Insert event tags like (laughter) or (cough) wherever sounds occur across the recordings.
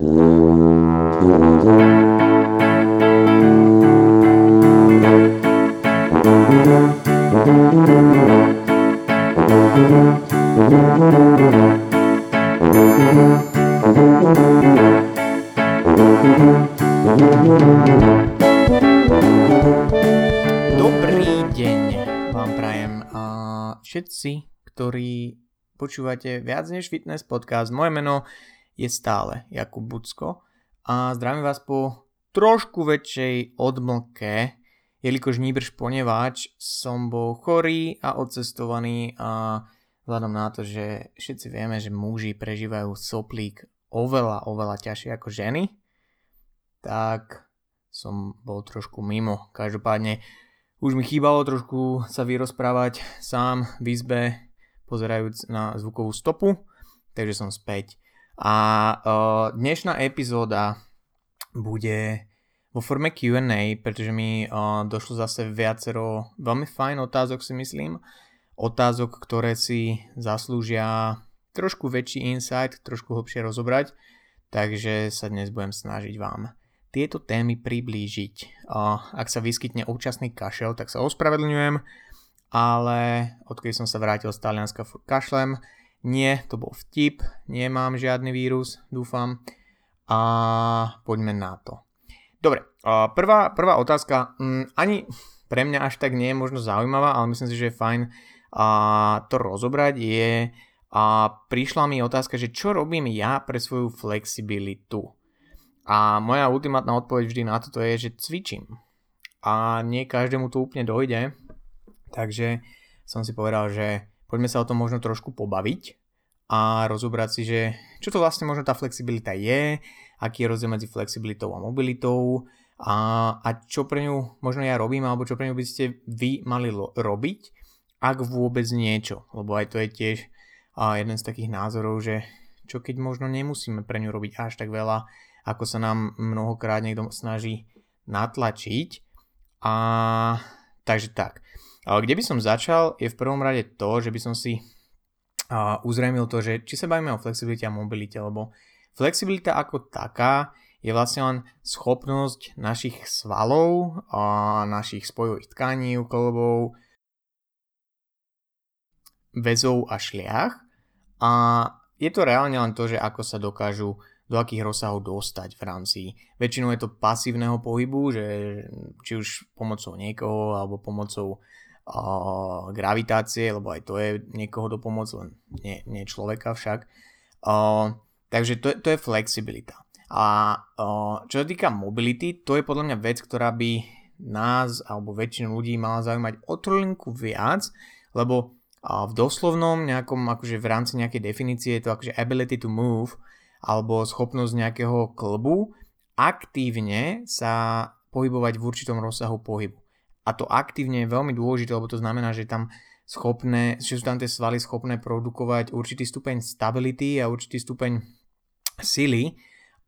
všetci, ktorí počúvate viac než fitness podcast. Moje meno je stále Jakub Bucko a zdravím vás po trošku väčšej odmlke, jelikož níbrž poneváč som bol chorý a odcestovaný a vzhľadom na to, že všetci vieme, že muži prežívajú soplík oveľa, oveľa ťažšie ako ženy, tak som bol trošku mimo. Každopádne už mi chýbalo trošku sa vyrozprávať sám v izbe, pozerajúc na zvukovú stopu, takže som späť. A uh, dnešná epizóda bude vo forme Q&A, pretože mi uh, došlo zase viacero veľmi fajn otázok si myslím. Otázok, ktoré si zaslúžia trošku väčší insight, trošku hlbšie rozobrať, takže sa dnes budem snažiť vám tieto témy priblížiť. Ak sa vyskytne občasný kašel, tak sa ospravedlňujem, ale odkedy som sa vrátil z Talianska kašlem. Nie, to bol vtip, nemám žiadny vírus, dúfam. A poďme na to. Dobre, prvá, prvá otázka, mm, ani pre mňa až tak nie je možno zaujímavá, ale myslím si, že je fajn to rozobrať, je a prišla mi otázka, že čo robím ja pre svoju flexibilitu. A moja ultimátna odpoveď vždy na toto je, že cvičím. A nie každému to úplne dojde, takže som si povedal, že poďme sa o tom možno trošku pobaviť a rozobrať si, že čo to vlastne možno tá flexibilita je, aký je rozdiel medzi flexibilitou a mobilitou a, a čo pre ňu možno ja robím alebo čo pre ňu by ste vy mali lo- robiť, ak vôbec niečo. Lebo aj to je tiež a jeden z takých názorov, že čo keď možno nemusíme pre ňu robiť až tak veľa, ako sa nám mnohokrát niekto snaží natlačiť. A takže tak. Kde by som začal je v prvom rade to, že by som si uzrejmil to, že či sa bavíme o flexibilite a mobilite, lebo flexibilita ako taká je vlastne len schopnosť našich svalov, a našich spojových tkaní, kolbov, väzov a šliach. A je to reálne len to, že ako sa dokážu do akých rozsahov dostať v rámci. Väčšinou je to pasívneho pohybu, že či už pomocou niekoho alebo pomocou gravitácie, lebo aj to je niekoho do pomoc, len nie, nie človeka však. Uh, takže to, to je flexibilita. A uh, čo sa týka mobility, to je podľa mňa vec, ktorá by nás alebo väčšinu ľudí mala zaujímať o trolinku viac, lebo uh, v doslovnom nejakom, akože v rámci nejakej definície je to akože ability to move, alebo schopnosť nejakého klbu aktívne sa pohybovať v určitom rozsahu pohybu. A to aktívne je veľmi dôležité, lebo to znamená, že tam schopné, že sú tam tie svaly schopné produkovať určitý stupeň stability a určitý stupeň sily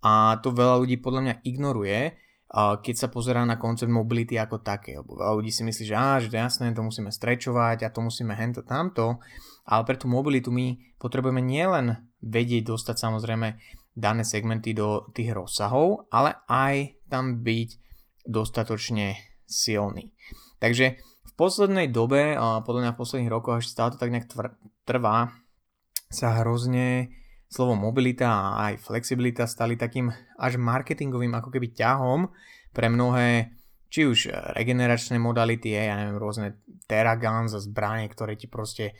a to veľa ľudí podľa mňa ignoruje, keď sa pozerá na koncept mobility ako také. Lebo veľa ľudí si myslí, že, á, že to jasné, to musíme strečovať a to musíme hento tamto, ale pre tú mobilitu my potrebujeme nielen vedieť dostať samozrejme dané segmenty do tých rozsahov, ale aj tam byť dostatočne silný. Takže v poslednej dobe, a podľa mňa v posledných rokoch, až stále to tak nejak trvá, sa hrozne slovo mobilita a aj flexibilita stali takým až marketingovým ako keby ťahom pre mnohé či už regeneračné modality, ja neviem, rôzne teragans a zbranie, ktoré ti proste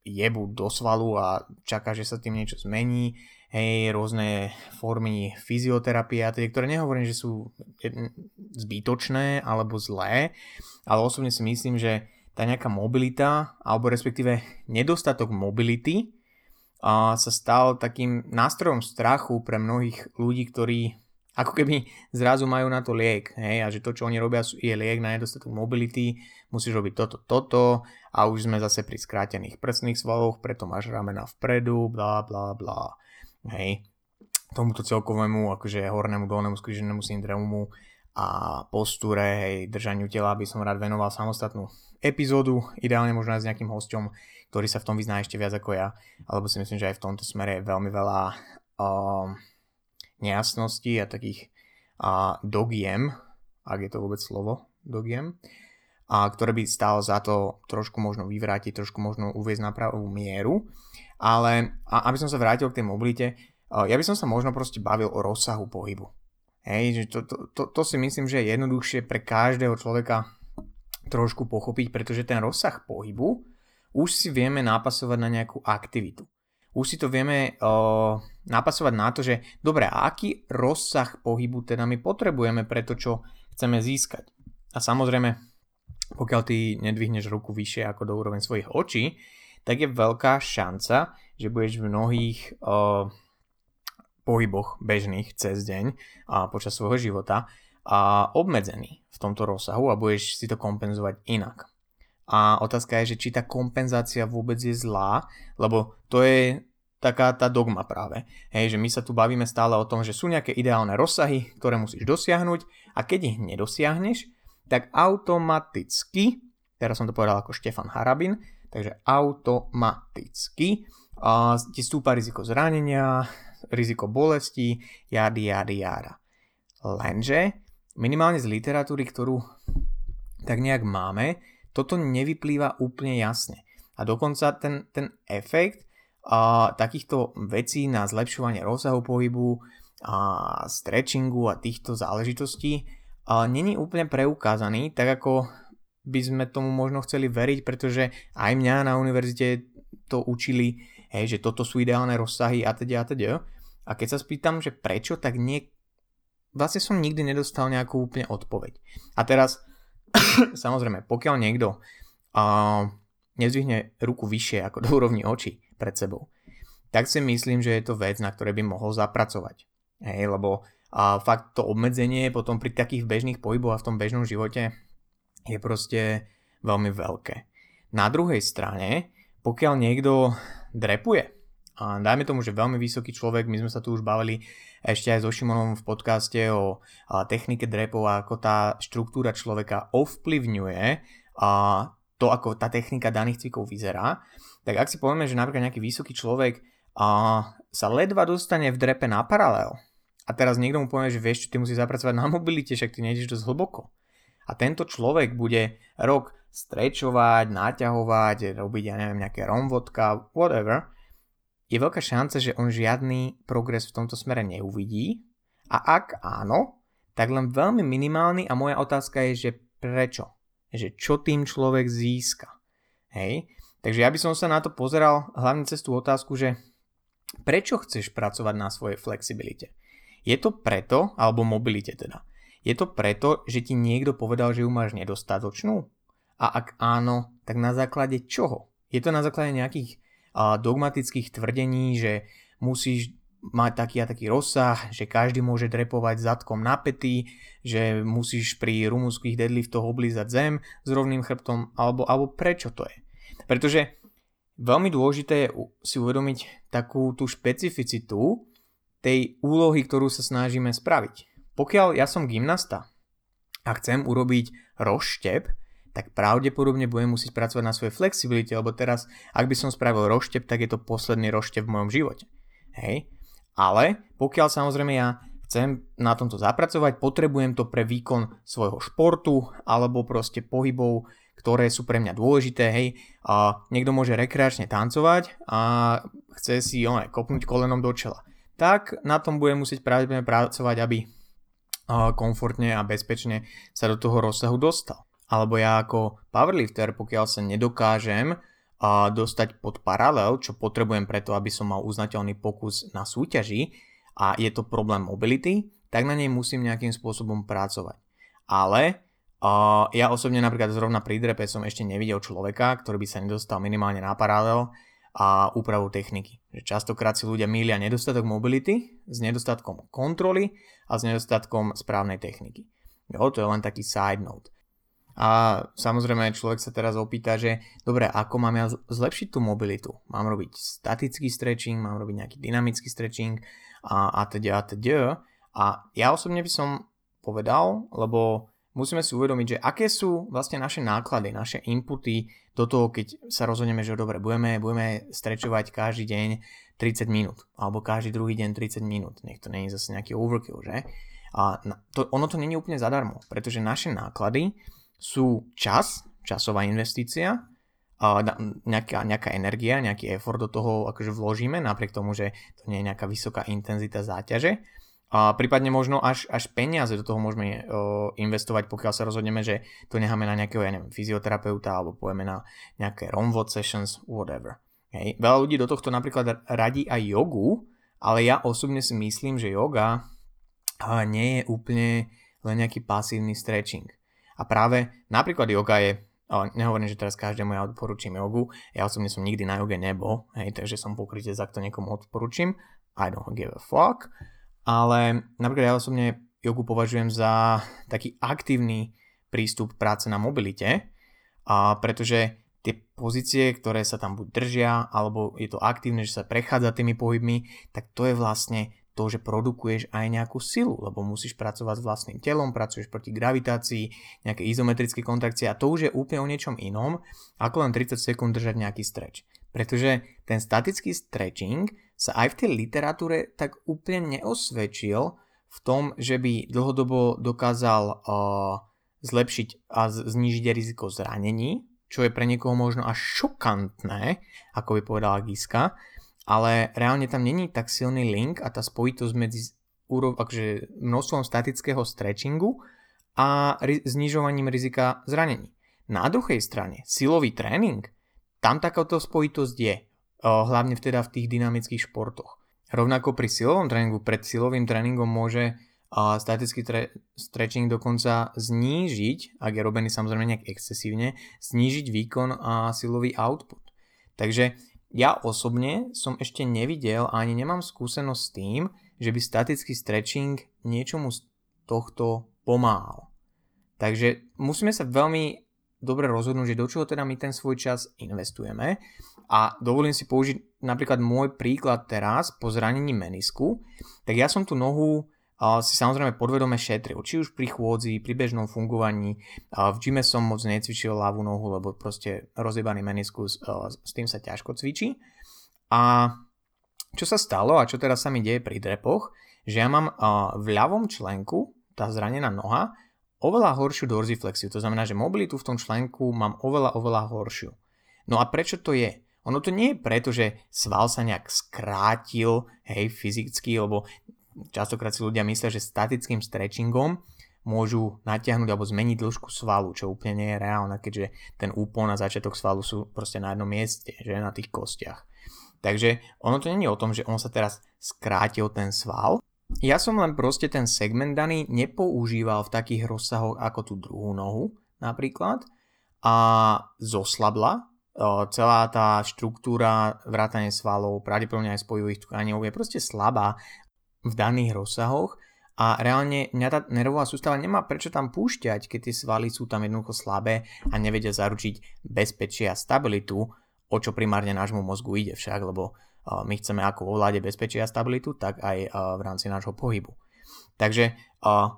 jebu do svalu a čaká, že sa tým niečo zmení. Hej, rôzne formy fyzioterapie a tie, ktoré nehovorím, že sú zbytočné alebo zlé, ale osobne si myslím, že tá nejaká mobilita, alebo respektíve nedostatok mobility a sa stal takým nástrojom strachu pre mnohých ľudí, ktorí ako keby zrazu majú na to liek, hej, a že to, čo oni robia, je liek na nedostatok mobility, musíš robiť toto, toto a už sme zase pri skrátených prsných svaloch, preto máš ramena vpredu, bla bla bla, hej. Tomuto celkovému, akože hornému, dolnému skríženému syndromu a postúre, hej, držaniu tela by som rád venoval samostatnú epizódu, ideálne možno aj s nejakým hosťom, ktorý sa v tom vyzná ešte viac ako ja, alebo si myslím, že aj v tomto smere je veľmi veľa um, nejasností a takých a, dogiem, ak je to vôbec slovo, dogiem, a ktoré by stálo za to trošku možno vyvrátiť, trošku možno uviezť na pravú mieru. Ale a aby som sa vrátil k tej mobilite, ja by som sa možno proste bavil o rozsahu pohybu. Hej, že to, to, to, to si myslím, že je jednoduchšie pre každého človeka trošku pochopiť, pretože ten rozsah pohybu už si vieme napasovať na nejakú aktivitu. Už si to vieme uh, napasovať na to, že dobre, a aký rozsah pohybu teda my potrebujeme pre to, čo chceme získať. A samozrejme, pokiaľ ty nedvihneš ruku vyššie ako do úroveň svojich očí, tak je veľká šanca, že budeš v mnohých uh, pohyboch bežných cez deň a počas svojho života a obmedzený v tomto rozsahu a budeš si to kompenzovať inak. A otázka je, že či tá kompenzácia vôbec je zlá, lebo to je taká tá dogma práve. Hej, že my sa tu bavíme stále o tom, že sú nejaké ideálne rozsahy, ktoré musíš dosiahnuť a keď ich nedosiahneš, tak automaticky, teraz som to povedal ako Štefan Harabin, takže automaticky uh, ti stúpa riziko zranenia, riziko bolesti, jady, jady, jada. Lenže minimálne z literatúry, ktorú tak nejak máme, toto nevyplýva úplne jasne. A dokonca ten, ten efekt a, takýchto vecí na zlepšovanie rozsahu pohybu a stretchingu a týchto záležitostí a, není úplne preukázaný, tak ako by sme tomu možno chceli veriť, pretože aj mňa na univerzite to učili, hej, že toto sú ideálne rozsahy a teda a teda. A keď sa spýtam, že prečo, tak nie, vlastne som nikdy nedostal nejakú úplne odpoveď. A teraz, (coughs) samozrejme, pokiaľ niekto uh, nezvihne ruku vyššie ako do úrovni očí pred sebou, tak si myslím, že je to vec, na ktorej by mohol zapracovať. Hej, lebo uh, fakt to obmedzenie potom pri takých bežných pohyboch a v tom bežnom živote je proste veľmi veľké. Na druhej strane, pokiaľ niekto drepuje, a dajme tomu, že veľmi vysoký človek, my sme sa tu už bavili ešte aj so Šimonom v podcaste o technike drepov a ako tá štruktúra človeka ovplyvňuje a to, ako tá technika daných cvikov vyzerá, tak ak si povieme, že napríklad nejaký vysoký človek a, sa ledva dostane v drepe na paralel a teraz niekto mu povie, že vieš, čo ty musíš zapracovať na mobilite, však ty nejdeš dosť hlboko. A tento človek bude rok strečovať, naťahovať, robiť, ja neviem, nejaké romvodka, whatever, je veľká šanca, že on žiadny progres v tomto smere neuvidí a ak áno, tak len veľmi minimálny a moja otázka je, že prečo? Že čo tým človek získa? Hej? Takže ja by som sa na to pozeral hlavne cez tú otázku, že prečo chceš pracovať na svojej flexibilite? Je to preto, alebo mobilite teda, je to preto, že ti niekto povedal, že ju máš nedostatočnú? A ak áno, tak na základe čoho? Je to na základe nejakých dogmatických tvrdení, že musíš mať taký a taký rozsah, že každý môže drepovať zadkom na pety, že musíš pri rumúnskych deadliftoch oblízať zem s rovným chrbtom, alebo, alebo prečo to je. Pretože veľmi dôležité je si uvedomiť takú tú špecificitu tej úlohy, ktorú sa snažíme spraviť. Pokiaľ ja som gymnasta a chcem urobiť rozštep, tak pravdepodobne budem musieť pracovať na svojej flexibilite, lebo teraz, ak by som spravil roštep, tak je to posledný roštep v mojom živote. Hej? Ale pokiaľ samozrejme ja chcem na tomto zapracovať, potrebujem to pre výkon svojho športu alebo proste pohybov, ktoré sú pre mňa dôležité, hej, a niekto môže rekreačne tancovať a chce si one, kopnúť kolenom do čela. Tak na tom budem musieť pravdepodobne pracovať, aby komfortne a bezpečne sa do toho rozsahu dostal alebo ja ako powerlifter, pokiaľ sa nedokážem dostať pod paralel, čo potrebujem preto, aby som mal uznateľný pokus na súťaži a je to problém mobility, tak na nej musím nejakým spôsobom pracovať. Ale uh, ja osobne napríklad zrovna pri drepe som ešte nevidel človeka, ktorý by sa nedostal minimálne na paralel a úpravu techniky. Častokrát si ľudia mília nedostatok mobility s nedostatkom kontroly a s nedostatkom správnej techniky. Jo, to je len taký side note. A samozrejme človek sa teraz opýta, že dobre, ako mám ja zlepšiť tú mobilitu? Mám robiť statický stretching, mám robiť nejaký dynamický stretching a, a teda a teda. A ja osobne by som povedal, lebo musíme si uvedomiť, že aké sú vlastne naše náklady, naše inputy do toho, keď sa rozhodneme, že dobre, budeme, budeme strečovať každý deň 30 minút, alebo každý druhý deň 30 minút. Nech to je zase nejaký overkill, že? A to, ono to není úplne zadarmo, pretože naše náklady sú čas, časová investícia, a nejaká, nejaká energia, nejaký effort do toho akože vložíme, napriek tomu, že to nie je nejaká vysoká intenzita záťaže a prípadne možno až, až peniaze do toho môžeme uh, investovať, pokiaľ sa rozhodneme, že to necháme na nejakého, ja neviem, fyzioterapeuta alebo pojeme na nejaké romvod sessions, whatever. Hej. Veľa ľudí do tohto napríklad radí aj jogu, ale ja osobne si myslím, že yoga nie je úplne len nejaký pasívny stretching. A práve napríklad yoga je nehovorím, že teraz každému ja odporúčim jogu. Ja osobne som nikdy na joge nebol, hej, takže som pokrytý, za to niekomu odporúčim. I don't give a fuck ale napríklad ja osobne jogu považujem za taký aktívny prístup práce na mobilite, a pretože tie pozície, ktoré sa tam buď držia, alebo je to aktívne, že sa prechádza tými pohybmi, tak to je vlastne to, že produkuješ aj nejakú silu, lebo musíš pracovať s vlastným telom, pracuješ proti gravitácii, nejaké izometrické kontrakcie a to už je úplne o niečom inom, ako len 30 sekúnd držať nejaký stretch. Pretože ten statický stretching sa aj v tej literatúre tak úplne neosvedčil v tom, že by dlhodobo dokázal uh, zlepšiť a znížiť riziko zranení, čo je pre niekoho možno až šokantné, ako by povedala Giska, ale reálne tam není tak silný link a tá spojitosť medzi úrov, akože množstvom statického stretchingu a ri- znižovaním rizika zranení. Na druhej strane, silový tréning, tam takáto spojitosť je hlavne teda v tých dynamických športoch. Rovnako pri silovom tréningu, pred silovým tréningom môže statický tre- stretching dokonca znížiť, ak je robený samozrejme nejak excesívne, znížiť výkon a silový output. Takže ja osobne som ešte nevidel ani nemám skúsenosť s tým, že by statický stretching niečomu z tohto pomáhal. Takže musíme sa veľmi dobre rozhodnúť, že do čoho teda my ten svoj čas investujeme. A dovolím si použiť napríklad môj príklad teraz po zranení menisku. Tak ja som tú nohu si samozrejme podvedome šetril, či už pri chôdzi, pri bežnom fungovaní. V gyme som moc necvičil ľavú nohu, lebo proste rozjebaný meniskus, s tým sa ťažko cvičí. A čo sa stalo a čo teraz sa mi deje pri drepoch, že ja mám v ľavom členku, tá zranená noha, oveľa horšiu dorziflexiu. To znamená, že mobilitu v tom členku mám oveľa, oveľa horšiu. No a prečo to je? Ono to nie je preto, že sval sa nejak skrátil, hej, fyzicky, lebo častokrát si ľudia myslia, že statickým stretchingom môžu natiahnuť alebo zmeniť dĺžku svalu, čo úplne nie je reálne, keďže ten úplne na začiatok svalu sú proste na jednom mieste, že na tých kostiach. Takže ono to nie je o tom, že on sa teraz skrátil ten sval, ja som len proste ten segment daný nepoužíval v takých rozsahoch ako tú druhú nohu napríklad a zoslabla. Celá tá štruktúra vrátane svalov, pravdepodobne aj spojových tkaní je proste slabá v daných rozsahoch a reálne mňa tá nervová sústava nemá prečo tam púšťať, keď tie svaly sú tam jednoducho slabé a nevedia zaručiť bezpečie a stabilitu, o čo primárne nášmu mozgu ide však, lebo my chceme ako vo vláde bezpečie a stabilitu, tak aj v rámci nášho pohybu. Takže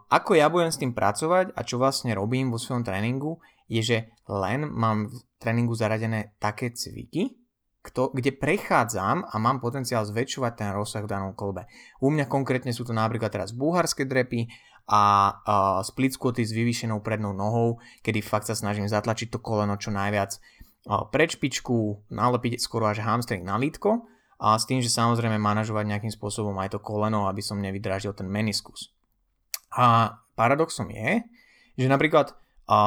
ako ja budem s tým pracovať a čo vlastne robím vo svojom tréningu, je, že len mám v tréningu zaradené také cviky, kde prechádzam a mám potenciál zväčšovať ten rozsah v danom kolbe. U mňa konkrétne sú to napríklad teraz búharské drepy a uh, split squaty s vyvýšenou prednou nohou, kedy fakt sa snažím zatlačiť to koleno čo najviac uh, pred špičku, nalepiť skoro až hamstring na lítko a s tým, že samozrejme manažovať nejakým spôsobom aj to koleno, aby som nevydražil ten meniskus. A paradoxom je, že napríklad a,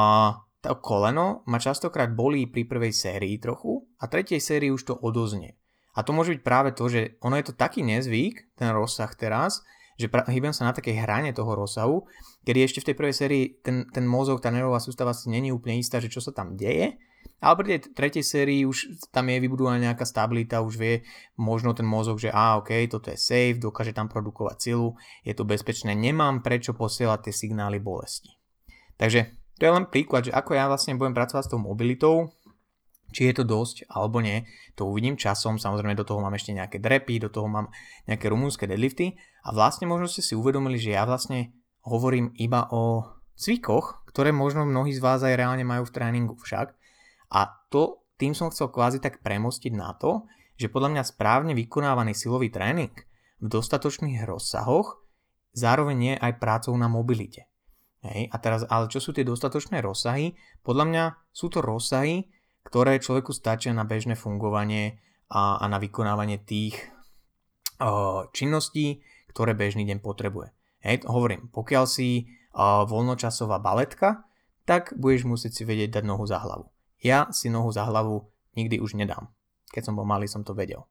to koleno ma častokrát bolí pri prvej sérii trochu a tretej sérii už to odoznie. A to môže byť práve to, že ono je to taký nezvyk, ten rozsah teraz, že pra- hýbem sa na takej hrane toho rozsahu, kedy ešte v tej prvej sérii ten, ten mozog, tá nervová sústava si není úplne istá, že čo sa tam deje ale pri tej tretej sérii už tam je vybudovaná nejaká stabilita, už vie možno ten mozog, že a ok, toto je safe, dokáže tam produkovať silu, je to bezpečné, nemám prečo posielať tie signály bolesti. Takže to je len príklad, že ako ja vlastne budem pracovať s tou mobilitou, či je to dosť alebo nie, to uvidím časom, samozrejme do toho mám ešte nejaké drepy, do toho mám nejaké rumúnske deadlifty a vlastne možno ste si uvedomili, že ja vlastne hovorím iba o cvikoch, ktoré možno mnohí z vás aj reálne majú v tréningu však. A to tým som chcel kvázi tak premostiť na to, že podľa mňa správne vykonávaný silový tréning v dostatočných rozsahoch zároveň je aj prácou na mobilite. Hej, a teraz, ale čo sú tie dostatočné rozsahy? Podľa mňa sú to rozsahy, ktoré človeku stačia na bežné fungovanie a, a na vykonávanie tých uh, činností, ktoré bežný deň potrebuje. Hej, hovorím, pokiaľ si uh, voľnočasová baletka, tak budeš musieť si vedieť dať nohu za hlavu. Ja si nohu za hlavu nikdy už nedám. Keď som bol malý, som to vedel.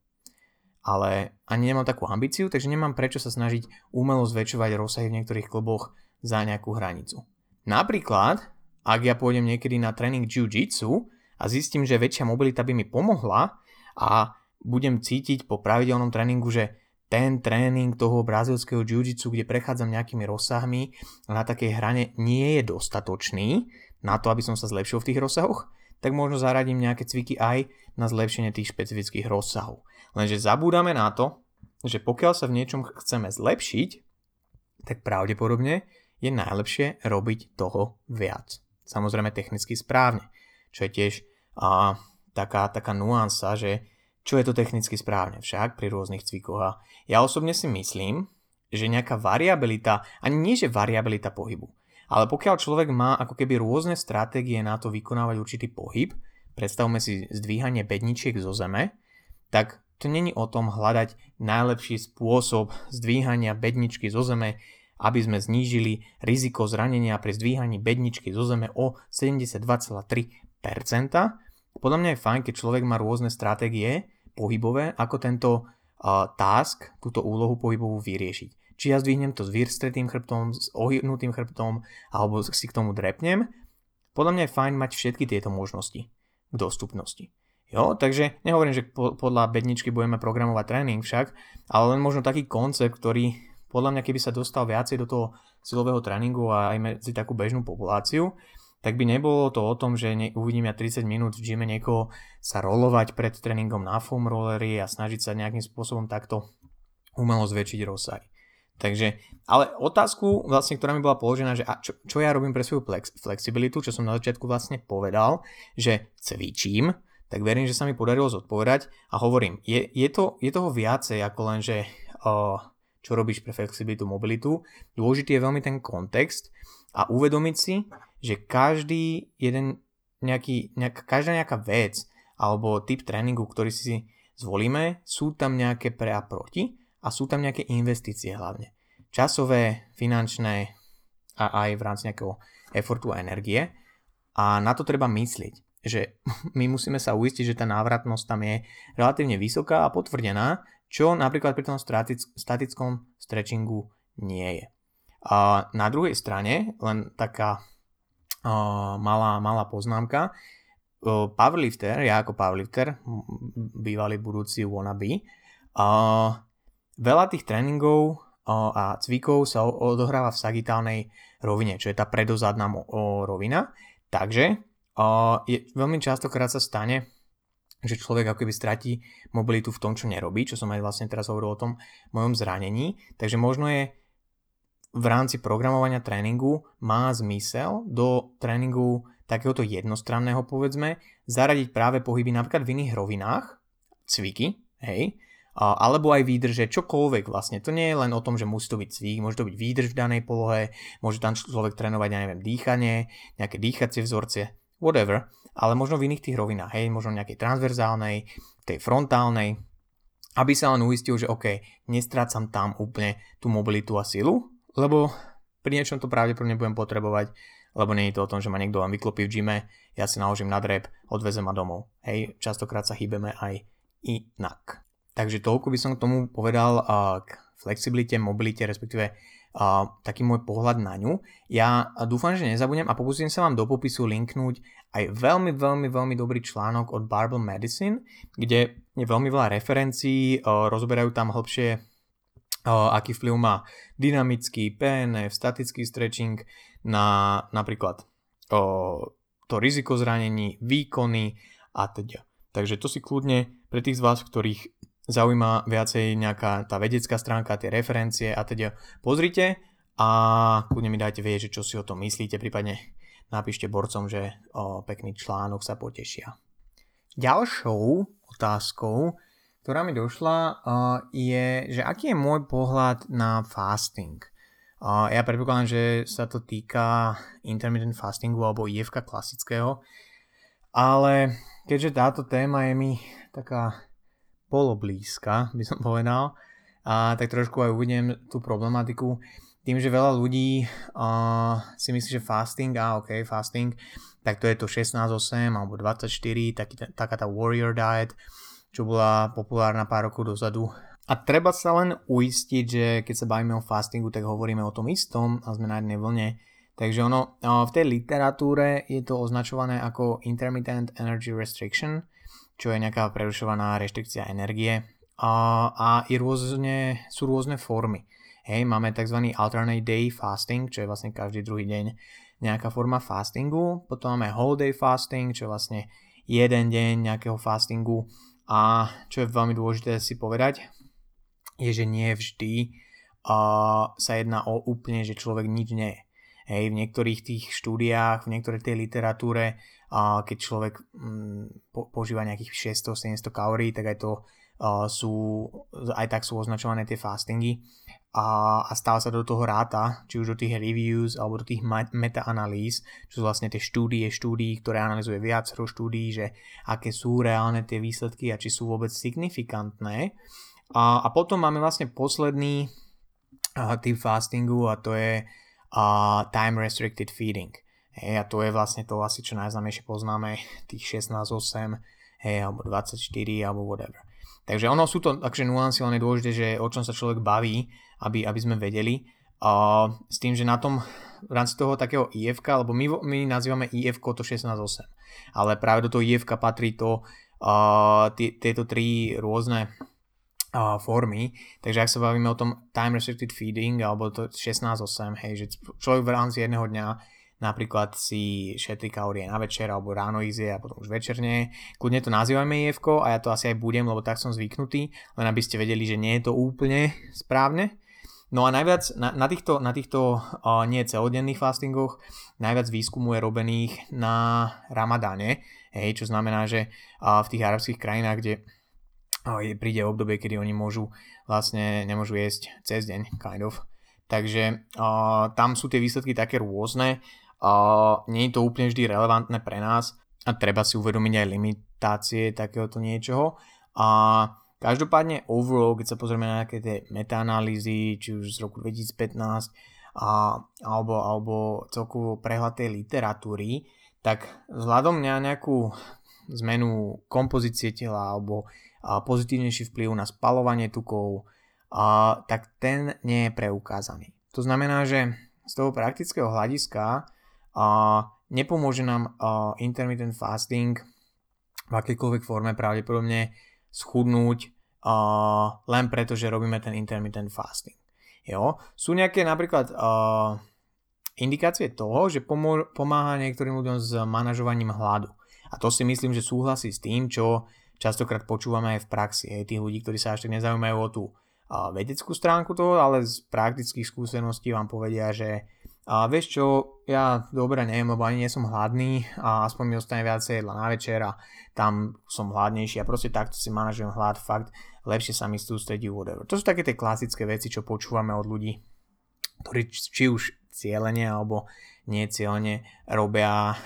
Ale ani nemám takú ambíciu, takže nemám prečo sa snažiť umelo zväčšovať rozsahy v niektorých kluboch za nejakú hranicu. Napríklad, ak ja pôjdem niekedy na tréning jiu-jitsu a zistím, že väčšia mobilita by mi pomohla a budem cítiť po pravidelnom tréningu, že ten tréning toho brazilského jiu-jitsu, kde prechádzam nejakými rozsahmi na takej hrane nie je dostatočný na to, aby som sa zlepšil v tých rozsahoch, tak možno zaradím nejaké cviky aj na zlepšenie tých špecifických rozsahov. Lenže zabúdame na to, že pokiaľ sa v niečom chceme zlepšiť, tak pravdepodobne je najlepšie robiť toho viac. Samozrejme technicky správne, čo je tiež a, taká, taká nuansa, že čo je to technicky správne však pri rôznych cvikoch. Ja osobne si myslím, že nejaká variabilita, ani nie že variabilita pohybu, ale pokiaľ človek má ako keby rôzne stratégie na to vykonávať určitý pohyb, predstavme si zdvíhanie bedničiek zo zeme, tak to není o tom hľadať najlepší spôsob zdvíhania bedničky zo zeme, aby sme znížili riziko zranenia pri zdvíhaní bedničky zo zeme o 72,3%. Podľa mňa je fajn, keď človek má rôzne stratégie pohybové, ako tento task, túto úlohu pohybovú vyriešiť či ja zdvihnem to s vyrstretým chrbtom, s ohybnutým chrbtom, alebo si k tomu drepnem. Podľa mňa je fajn mať všetky tieto možnosti k dostupnosti. Jo, takže nehovorím, že podľa bedničky budeme programovať tréning však, ale len možno taký koncept, ktorý podľa mňa keby sa dostal viacej do toho silového tréningu a aj medzi takú bežnú populáciu, tak by nebolo to o tom, že ne, uvidím ja 30 minút v gyme niekoho sa rolovať pred tréningom na foam rollery a snažiť sa nejakým spôsobom takto umelo zväčšiť rozsah. Takže, ale otázku, vlastne, ktorá mi bola položená, že a čo, čo ja robím pre svoju flex, flexibilitu, čo som na začiatku vlastne povedal, že cvičím, tak verím, že sa mi podarilo zodpovedať a hovorím, je, je, to, je toho viacej ako len, že uh, čo robíš pre flexibilitu, mobilitu. Dôležitý je veľmi ten kontext a uvedomiť si, že každý jeden nejaký, nejak, každá nejaká vec alebo typ tréningu, ktorý si zvolíme, sú tam nejaké pre a proti a sú tam nejaké investície hlavne. Časové, finančné a aj v rámci nejakého effortu a energie. A na to treba myslieť, že (laughs) my musíme sa uistiť, že tá návratnosť tam je relatívne vysoká a potvrdená, čo napríklad pri tom statickom stretchingu nie je. A na druhej strane, len taká uh, malá, malá poznámka, powerlifter, ja ako powerlifter, bývalý budúci wannabe, uh, Veľa tých tréningov a cvikov sa odohráva v sagitálnej rovine, čo je tá predozadná rovina. Takže je, veľmi častokrát sa stane, že človek ako keby stratí mobilitu v tom, čo nerobí, čo som aj vlastne teraz hovoril o tom mojom zranení. Takže možno je v rámci programovania tréningu má zmysel do tréningu takéhoto jednostranného povedzme zaradiť práve pohyby napríklad v iných rovinách, cviky, hej, alebo aj výdrže, čokoľvek vlastne. To nie je len o tom, že musí to byť cvik, môže to byť výdrž v danej polohe, môže tam človek trénovať, ja neviem, dýchanie, nejaké dýchacie vzorce, whatever, ale možno v iných tých rovinách, hej, možno nejakej transverzálnej, tej frontálnej, aby sa len uistil, že OK, nestrácam tam úplne tú mobilitu a silu, lebo pri niečom to pravdepodobne budem potrebovať, lebo nie je to o tom, že ma niekto vám vyklopí v gyme, ja si naložím na drep, odvezem ma domov. Hej, častokrát sa chýbeme aj inak. Takže toľko by som k tomu povedal k flexibilite, mobilite, respektíve uh, taký môj pohľad na ňu. Ja dúfam, že nezabudnem a pokúsim sa vám do popisu linknúť aj veľmi, veľmi, veľmi dobrý článok od Barbell Medicine, kde je veľmi veľa referencií, uh, rozoberajú tam hĺbšie aký vplyv má dynamický PNF, statický stretching na napríklad uh, to riziko zranení, výkony a teda. Takže to si kľudne pre tých z vás, ktorých zaujíma viacej nejaká tá vedecká stránka, tie referencie a teda pozrite a kľudne mi dajte vedieť, čo si o tom myslíte, prípadne napíšte borcom, že o, pekný článok sa potešia. Ďalšou otázkou, ktorá mi došla, je, že aký je môj pohľad na fasting. Ja predpokladám, že sa to týka intermittent fastingu alebo IFK klasického, ale keďže táto téma je mi taká poloblízka, by som povedal, a tak trošku aj uvidím tú problematiku. Tým, že veľa ľudí uh, si myslí, že fasting, a ok, fasting, tak to je to 16-8 alebo 24, taký, taká tá warrior diet, čo bola populárna pár rokov dozadu. A treba sa len uistiť, že keď sa bavíme o fastingu, tak hovoríme o tom istom a sme na jednej vlne. Takže ono, v tej literatúre je to označované ako intermittent energy restriction, čo je nejaká prerušovaná reštrikcia energie a, a je rôzne, sú rôzne formy. Hej, máme tzv. alternate day fasting, čo je vlastne každý druhý deň nejaká forma fastingu. Potom máme whole day fasting, čo je vlastne jeden deň nejakého fastingu. A čo je veľmi dôležité si povedať, je, že nie vždy uh, sa jedná o úplne, že človek nič nie je. Hej, v niektorých tých štúdiách, v niektorej tej literatúre, uh, keď človek um, po, používa nejakých 600-700 kalórií, tak aj to sú, aj tak sú označované tie fastingy a, a stále sa do toho ráta, či už do tých reviews alebo do tých meta-analýz, čo sú vlastne tie štúdie štúdií, ktoré analizuje viacero štúdií, že aké sú reálne tie výsledky a či sú vôbec signifikantné. A, a potom máme vlastne posledný a, typ fastingu a to je a, time restricted feeding. Hej, a to je vlastne to asi čo najznámejšie poznáme, tých 16-8, hej, alebo 24, alebo whatever. Takže ono sú to takže nuancy, len je dôležité, že o čom sa človek baví, aby, aby sme vedeli. A s tým, že na tom v rámci toho takého IF, lebo my, my nazývame IF to 16.8, ale práve do toho IF patrí to uh, tieto tri rôzne uh, formy, takže ak sa bavíme o tom time restricted feeding alebo to 16.8, hej, že človek v rámci jedného dňa napríklad si šetri kalórie na večer alebo ráno ísť a potom už večerne. Kľudne to nazývame IF a ja to asi aj budem, lebo tak som zvyknutý, len aby ste vedeli, že nie je to úplne správne. No a najviac na, na týchto, na týchto uh, nie celodenných fastingoch najviac výskumu je robených na Ramadáne, hej, čo znamená, že uh, v tých arabských krajinách, kde uh, príde obdobie, kedy oni môžu vlastne nemôžu jesť cez deň, kind of. Takže uh, tam sú tie výsledky také rôzne nie je to úplne vždy relevantné pre nás a treba si uvedomiť aj limitácie takéhoto niečoho. A každopádne overall, keď sa pozrieme na nejaké tie metaanalýzy, či už z roku 2015, a, alebo, alebo celkovo prehľad tej literatúry, tak vzhľadom na nejakú zmenu kompozície tela alebo a pozitívnejší vplyv na spalovanie tukov, a, tak ten nie je preukázaný. To znamená, že z toho praktického hľadiska nepomôže nám uh, intermittent fasting v akejkoľvek forme pravdepodobne schudnúť uh, len preto, že robíme ten intermittent fasting. Jo? Sú nejaké napríklad uh, indikácie toho, že pomô- pomáha niektorým ľuďom s manažovaním hladu. A to si myslím, že súhlasí s tým, čo častokrát počúvame aj v praxi. Aj tých ľudí, ktorí sa až tak nezaujímajú o tú uh, vedeckú stránku toho, ale z praktických skúseností vám povedia, že a vieš čo, ja dobre neviem, lebo ani nie som hladný a aspoň mi ostane viacej jedla na večer a tam som hladnejší a proste takto si manažujem hlad, fakt lepšie sa mi sústredí whatever. To sú také tie klasické veci, čo počúvame od ľudí, ktorí či už cieľene alebo nie cieľene robia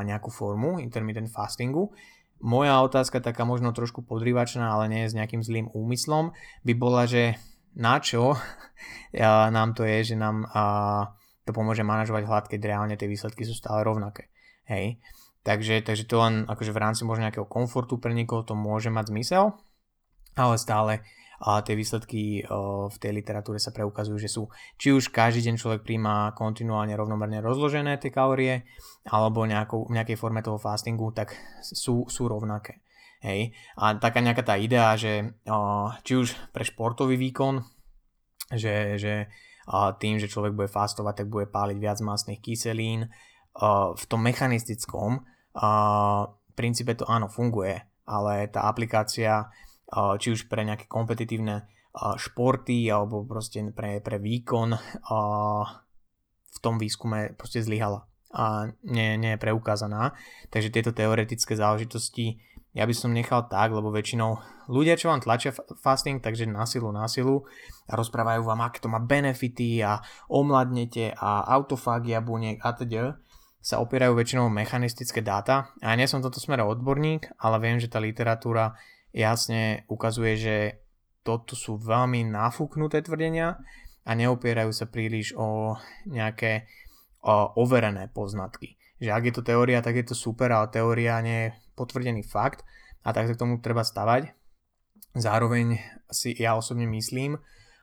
nejakú formu intermittent fastingu. Moja otázka taká možno trošku podrývačná, ale nie s nejakým zlým úmyslom, by bola, že na čo (laughs) nám to je, že nám a, to pomôže manažovať hlad, keď reálne tie výsledky sú stále rovnaké. Hej. Takže, takže to len akože v rámci možno nejakého komfortu pre niekoho to môže mať zmysel, ale stále a tie výsledky o, v tej literatúre sa preukazujú, že sú či už každý deň človek príjma kontinuálne rovnomerne rozložené tie kalórie, alebo nejakou, v nejakej forme toho fastingu, tak sú, sú rovnaké. Hej. A taká nejaká tá idea, že o, či už pre športový výkon, že, že tým, že človek bude fastovať, tak bude páliť viac masných kyselín. V tom mechanistickom princípe to áno funguje, ale tá aplikácia či už pre nejaké kompetitívne športy alebo proste pre, pre výkon v tom výskume proste zlyhala. a nie, nie je preukázaná. Takže tieto teoretické záležitosti ja by som nechal tak, lebo väčšinou ľudia, čo vám tlačia fasting, takže na silu, na silu a rozprávajú vám, aké to má benefity a omladnete a autofagia buniek a teda sa opierajú väčšinou mechanistické dáta. A ja nie som toto smere odborník, ale viem, že tá literatúra jasne ukazuje, že toto sú veľmi nafúknuté tvrdenia a neopierajú sa príliš o nejaké o overené poznatky. Že ak je to teória, tak je to super, ale teória nie potvrdený fakt a tak sa k tomu treba stavať. Zároveň si ja osobne myslím,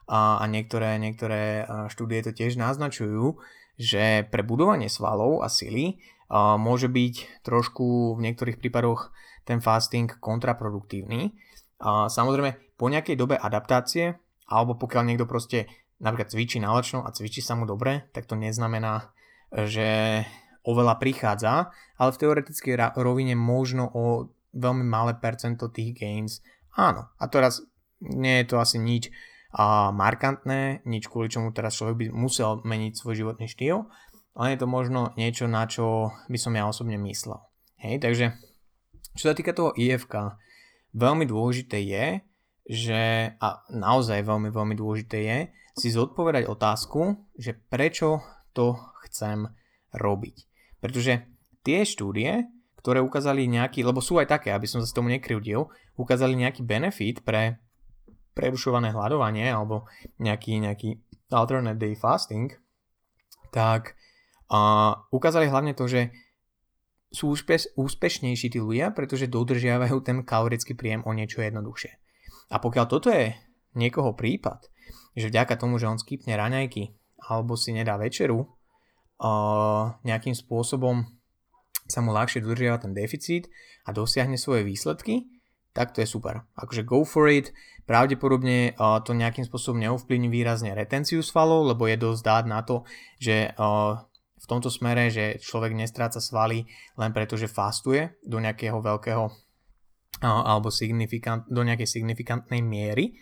a, a niektoré, niektoré štúdie to tiež naznačujú, že pre budovanie svalov a sily a, môže byť trošku v niektorých prípadoch ten fasting kontraproduktívny. A, samozrejme, po nejakej dobe adaptácie, alebo pokiaľ niekto proste napríklad cvičí nálačno a cvičí sa mu dobre, tak to neznamená, že oveľa prichádza, ale v teoretickej rovine možno o veľmi malé percento tých gains. Áno, a teraz nie je to asi nič a markantné, nič kvôli čomu teraz človek by musel meniť svoj životný štýl, ale je to možno niečo, na čo by som ja osobne myslel. Hej, takže čo sa týka toho IFK, veľmi dôležité je, že, a naozaj veľmi, veľmi dôležité je, si zodpovedať otázku, že prečo to chcem robiť. Pretože tie štúdie, ktoré ukázali nejaký, lebo sú aj také, aby som sa tomu nekryvdil, ukázali nejaký benefit pre prerušované hľadovanie alebo nejaký, nejaký alternate day fasting, tak uh, ukázali hlavne to, že sú úspeš, úspešnejší tí ľudia, pretože dodržiavajú ten kalorický príjem o niečo jednoduchšie. A pokiaľ toto je niekoho prípad, že vďaka tomu, že on skipne raňajky alebo si nedá večeru, nejakým spôsobom sa mu ľahšie dodržiava ten deficit a dosiahne svoje výsledky, tak to je super. Akože go for it, pravdepodobne to nejakým spôsobom neovplyvní výrazne retenciu svalov, lebo je dosť dát na to, že v tomto smere, že človek nestráca svaly len preto, že fastuje do nejakého veľkého alebo signifikant, do nejakej signifikantnej miery.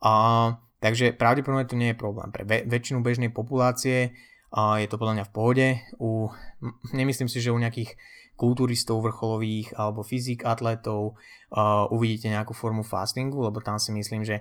A, takže pravdepodobne to nie je problém. Pre väčšinu bežnej populácie a je to podľa mňa v pohode. U, nemyslím si, že u nejakých kulturistov vrcholových alebo fyzik atletov uh, uvidíte nejakú formu fastingu, lebo tam si myslím, že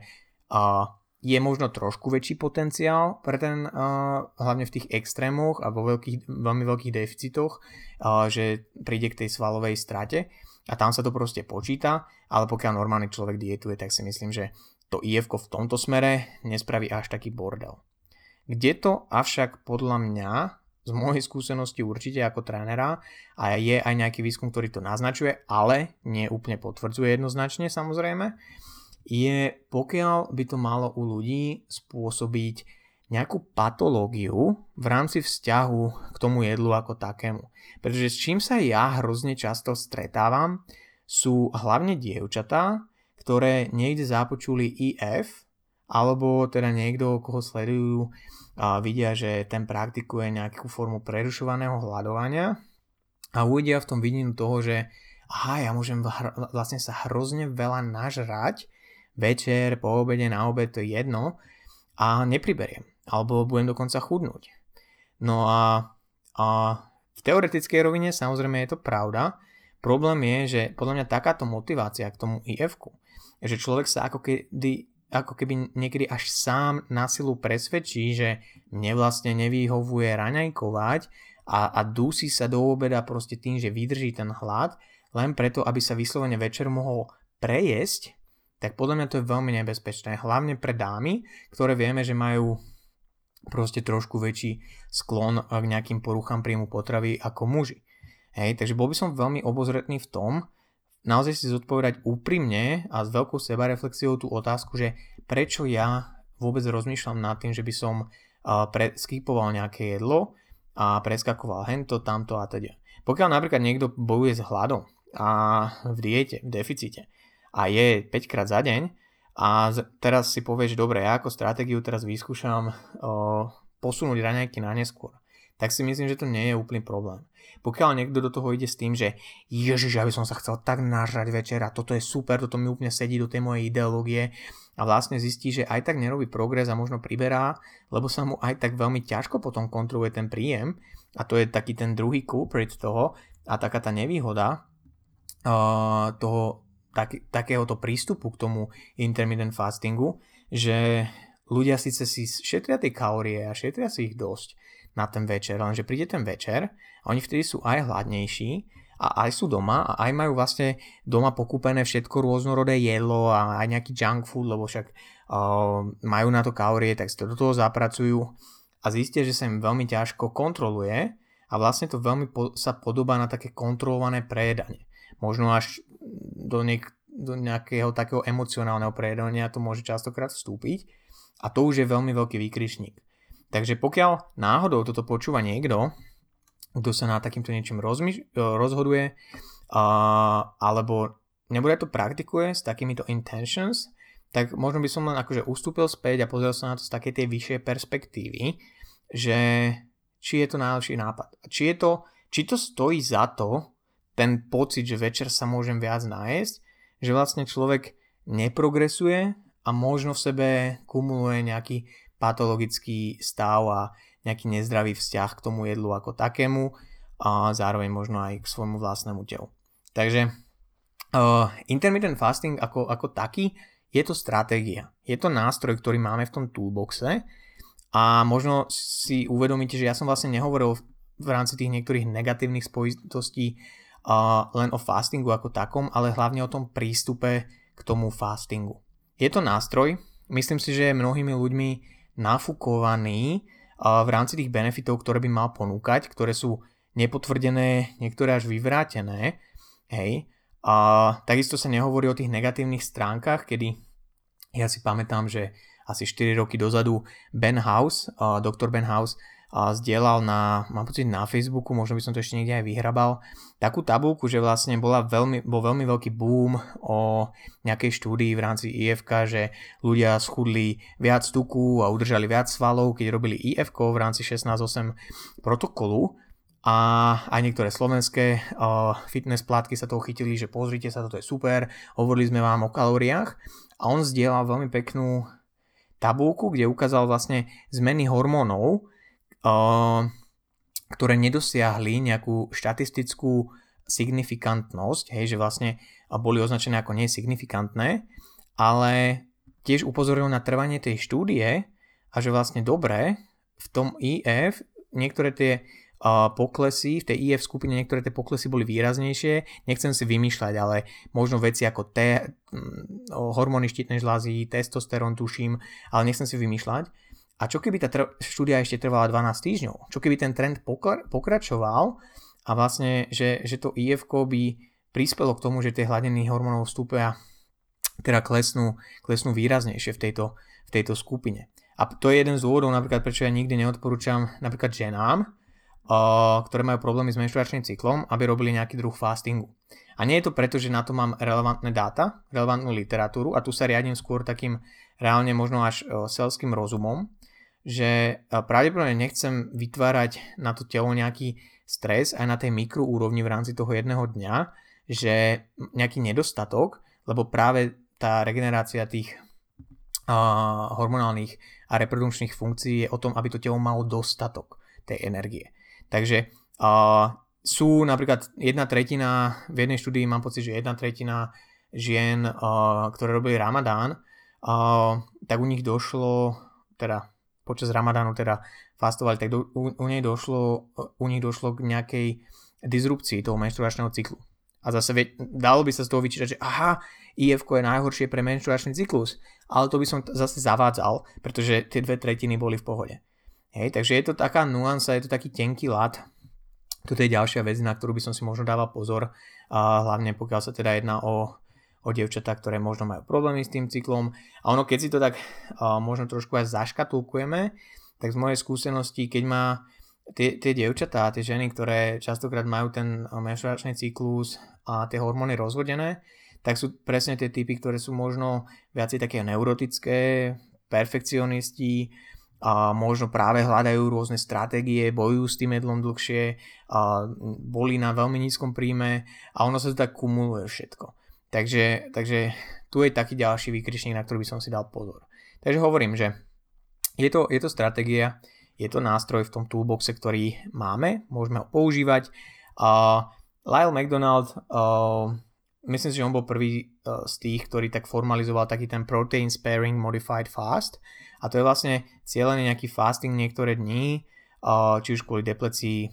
uh, je možno trošku väčší potenciál pre ten, uh, hlavne v tých extrémoch a vo veľkých, veľmi veľkých deficitoch, uh, že príde k tej svalovej strate a tam sa to proste počíta, ale pokiaľ normálny človek dietuje, tak si myslím, že to IF v tomto smere nespraví až taký bordel. Kde to avšak podľa mňa z mojej skúsenosti určite ako trénera a je aj nejaký výskum, ktorý to naznačuje, ale nie úplne potvrdzuje jednoznačne samozrejme, je pokiaľ by to malo u ľudí spôsobiť nejakú patológiu v rámci vzťahu k tomu jedlu ako takému. Pretože s čím sa ja hrozne často stretávam, sú hlavne dievčatá, ktoré niekde započuli IF, alebo teda niekto, koho sledujú, a vidia, že ten praktikuje nejakú formu prerušovaného hľadovania a uvidia v tom vidinu toho, že aha, ja môžem vlastne sa hrozne veľa nažrať večer, po obede, na obed, to je jedno a nepriberiem, alebo budem dokonca chudnúť. No a, a v teoretickej rovine samozrejme je to pravda, problém je, že podľa mňa takáto motivácia k tomu IF-ku, že človek sa ako kedy ako keby niekedy až sám na silu presvedčí, že mne vlastne nevyhovuje raňajkovať a, a dusí sa do obeda proste tým, že vydrží ten hlad, len preto, aby sa vyslovene večer mohol prejesť, tak podľa mňa to je veľmi nebezpečné. Hlavne pre dámy, ktoré vieme, že majú proste trošku väčší sklon k nejakým poruchám príjmu potravy ako muži. Hej, takže bol by som veľmi obozretný v tom, naozaj si zodpovedať úprimne a s veľkou sebareflexiou tú otázku, že prečo ja vôbec rozmýšľam nad tým, že by som pre, nejaké jedlo a preskakoval hento, tamto a teda. Pokiaľ napríklad niekto bojuje s hladom a v diete, v deficite a je 5 krát za deň a teraz si povieš, dobre, ja ako stratégiu teraz vyskúšam posunúť raňajky na neskôr tak si myslím, že to nie je úplný problém. Pokiaľ niekto do toho ide s tým, že ježiš, ja som sa chcel tak nažrať večer a toto je super, toto mi úplne sedí do tej mojej ideológie a vlastne zistí, že aj tak nerobí progres a možno priberá, lebo sa mu aj tak veľmi ťažko potom kontroluje ten príjem a to je taký ten druhý culprit toho a taká tá nevýhoda uh, toho tak, takéhoto prístupu k tomu intermittent fastingu, že ľudia síce si šetria tie kalórie a šetria si ich dosť, na ten večer, lenže príde ten večer a oni vtedy sú aj hladnejší a aj sú doma a aj majú vlastne doma pokúpené všetko rôznorodé jedlo a aj nejaký junk food, lebo však uh, majú na to kalórie, tak si to do toho zapracujú a zistia, že sa im veľmi ťažko kontroluje a vlastne to veľmi po, sa podobá na také kontrolované prejedanie. Možno až do, niek- do nejakého takého emocionálneho prejedania to môže častokrát vstúpiť a to už je veľmi veľký výkričník. Takže pokiaľ náhodou toto počúva niekto, kto sa na takýmto niečím rozmýš- e, rozhoduje, uh, alebo nebude to praktikuje s takýmito intentions, tak možno by som len akože ustúpil späť a pozrel sa na to z takej tej vyššej perspektívy, že či je to najlepší nápad. Či, je to, či to stojí za to, ten pocit, že večer sa môžem viac nájsť, že vlastne človek neprogresuje a možno v sebe kumuluje nejaký patologický stav a nejaký nezdravý vzťah k tomu jedlu ako takému a zároveň možno aj k svojmu vlastnému telu. Takže uh, intermittent fasting ako, ako taký je to stratégia. Je to nástroj, ktorý máme v tom toolboxe a možno si uvedomíte, že ja som vlastne nehovoril v rámci tých niektorých negatívnych spojitostí uh, len o fastingu ako takom, ale hlavne o tom prístupe k tomu fastingu. Je to nástroj, myslím si, že mnohými ľuďmi nafúkovaný v rámci tých benefitov, ktoré by mal ponúkať, ktoré sú nepotvrdené, niektoré až vyvrátené. Hej. A takisto sa nehovorí o tých negatívnych stránkach, kedy ja si pamätám, že asi 4 roky dozadu Ben House, doktor Ben House a zdieľal na, mám pocit na Facebooku, možno by som to ešte niekde aj vyhrabal, takú tabulku, že vlastne bola veľmi, bol veľmi veľký boom o nejakej štúdii v rámci IFK, že ľudia schudli viac tuku a udržali viac svalov, keď robili IFK v rámci 16.8 protokolu. A aj niektoré slovenské fitness plátky sa toho chytili, že pozrite sa, toto je super, hovorili sme vám o kalóriách. A on zdieľal veľmi peknú tabulku, kde ukázal vlastne zmeny hormónov, ktoré nedosiahli nejakú štatistickú signifikantnosť, hej, že vlastne boli označené ako nesignifikantné, ale tiež upozoril na trvanie tej štúdie a že vlastne dobre v tom IF niektoré tie poklesy, v tej IF skupine niektoré tie poklesy boli výraznejšie, nechcem si vymýšľať, ale možno veci ako T, hormóny štítnej žlázy, testosterón tuším, ale nechcem si vymýšľať a čo keby tá tr- štúdia ešte trvala 12 týždňov? Čo keby ten trend pokra- pokračoval a vlastne, že, že to IF by prispelo k tomu, že tie hladiny hormónov vstúpia teda klesnú, klesnú výraznejšie v tejto, v tejto skupine. A to je jeden z dôvodov, napríklad prečo ja nikdy neodporúčam napríklad ženám, ktoré majú problémy s menštruačným cyklom, aby robili nejaký druh fastingu. A nie je to preto, že na to mám relevantné dáta, relevantnú literatúru a tu sa riadím skôr takým reálne možno až uh, selským rozumom, že pravdepodobne nechcem vytvárať na to telo nejaký stres aj na tej mikroúrovni v rámci toho jedného dňa, že nejaký nedostatok, lebo práve tá regenerácia tých uh, hormonálnych a reprodukčných funkcií je o tom, aby to telo malo dostatok tej energie. Takže uh, sú napríklad jedna tretina, v jednej štúdii mám pocit, že jedna tretina žien, uh, ktoré robili Ramadán, uh, tak u nich došlo, teda počas Ramadánu teda fastovali, tak do, u, u, nej došlo, u nich došlo k nejakej disrupcii toho menštruačného cyklu. A zase vie, dalo by sa z toho vyčítať, že aha, IF je najhoršie pre menštruačný cyklus, ale to by som zase zavádzal, pretože tie dve tretiny boli v pohode. Hej, takže je to taká nuansa, je to taký tenký lat. Toto je ďalšia vec, na ktorú by som si možno dával pozor, a hlavne pokiaľ sa teda jedná o o dievčatá, ktoré možno majú problémy s tým cyklom. A ono, keď si to tak možno trošku aj zaškatulkujeme, tak z mojej skúsenosti, keď má tie, tie dievčatá, tie ženy, ktoré častokrát majú ten menštruačný cyklus a tie hormóny rozhodené, tak sú presne tie typy, ktoré sú možno viacej také neurotické, perfekcionisti a možno práve hľadajú rôzne stratégie, bojujú s tým jedlom dlhšie, a boli na veľmi nízkom príjme a ono sa tak kumuluje všetko. Takže, takže tu je taký ďalší výkričník, na ktorý by som si dal pozor. Takže hovorím, že je to, je to stratégia, je to nástroj v tom toolboxe, ktorý máme, môžeme ho používať. Uh, Lyle McDonald, uh, myslím si, že on bol prvý uh, z tých, ktorý tak formalizoval taký ten protein sparing modified fast, a to je vlastne cieľený nejaký fasting niektoré dní, či už kvôli deplecii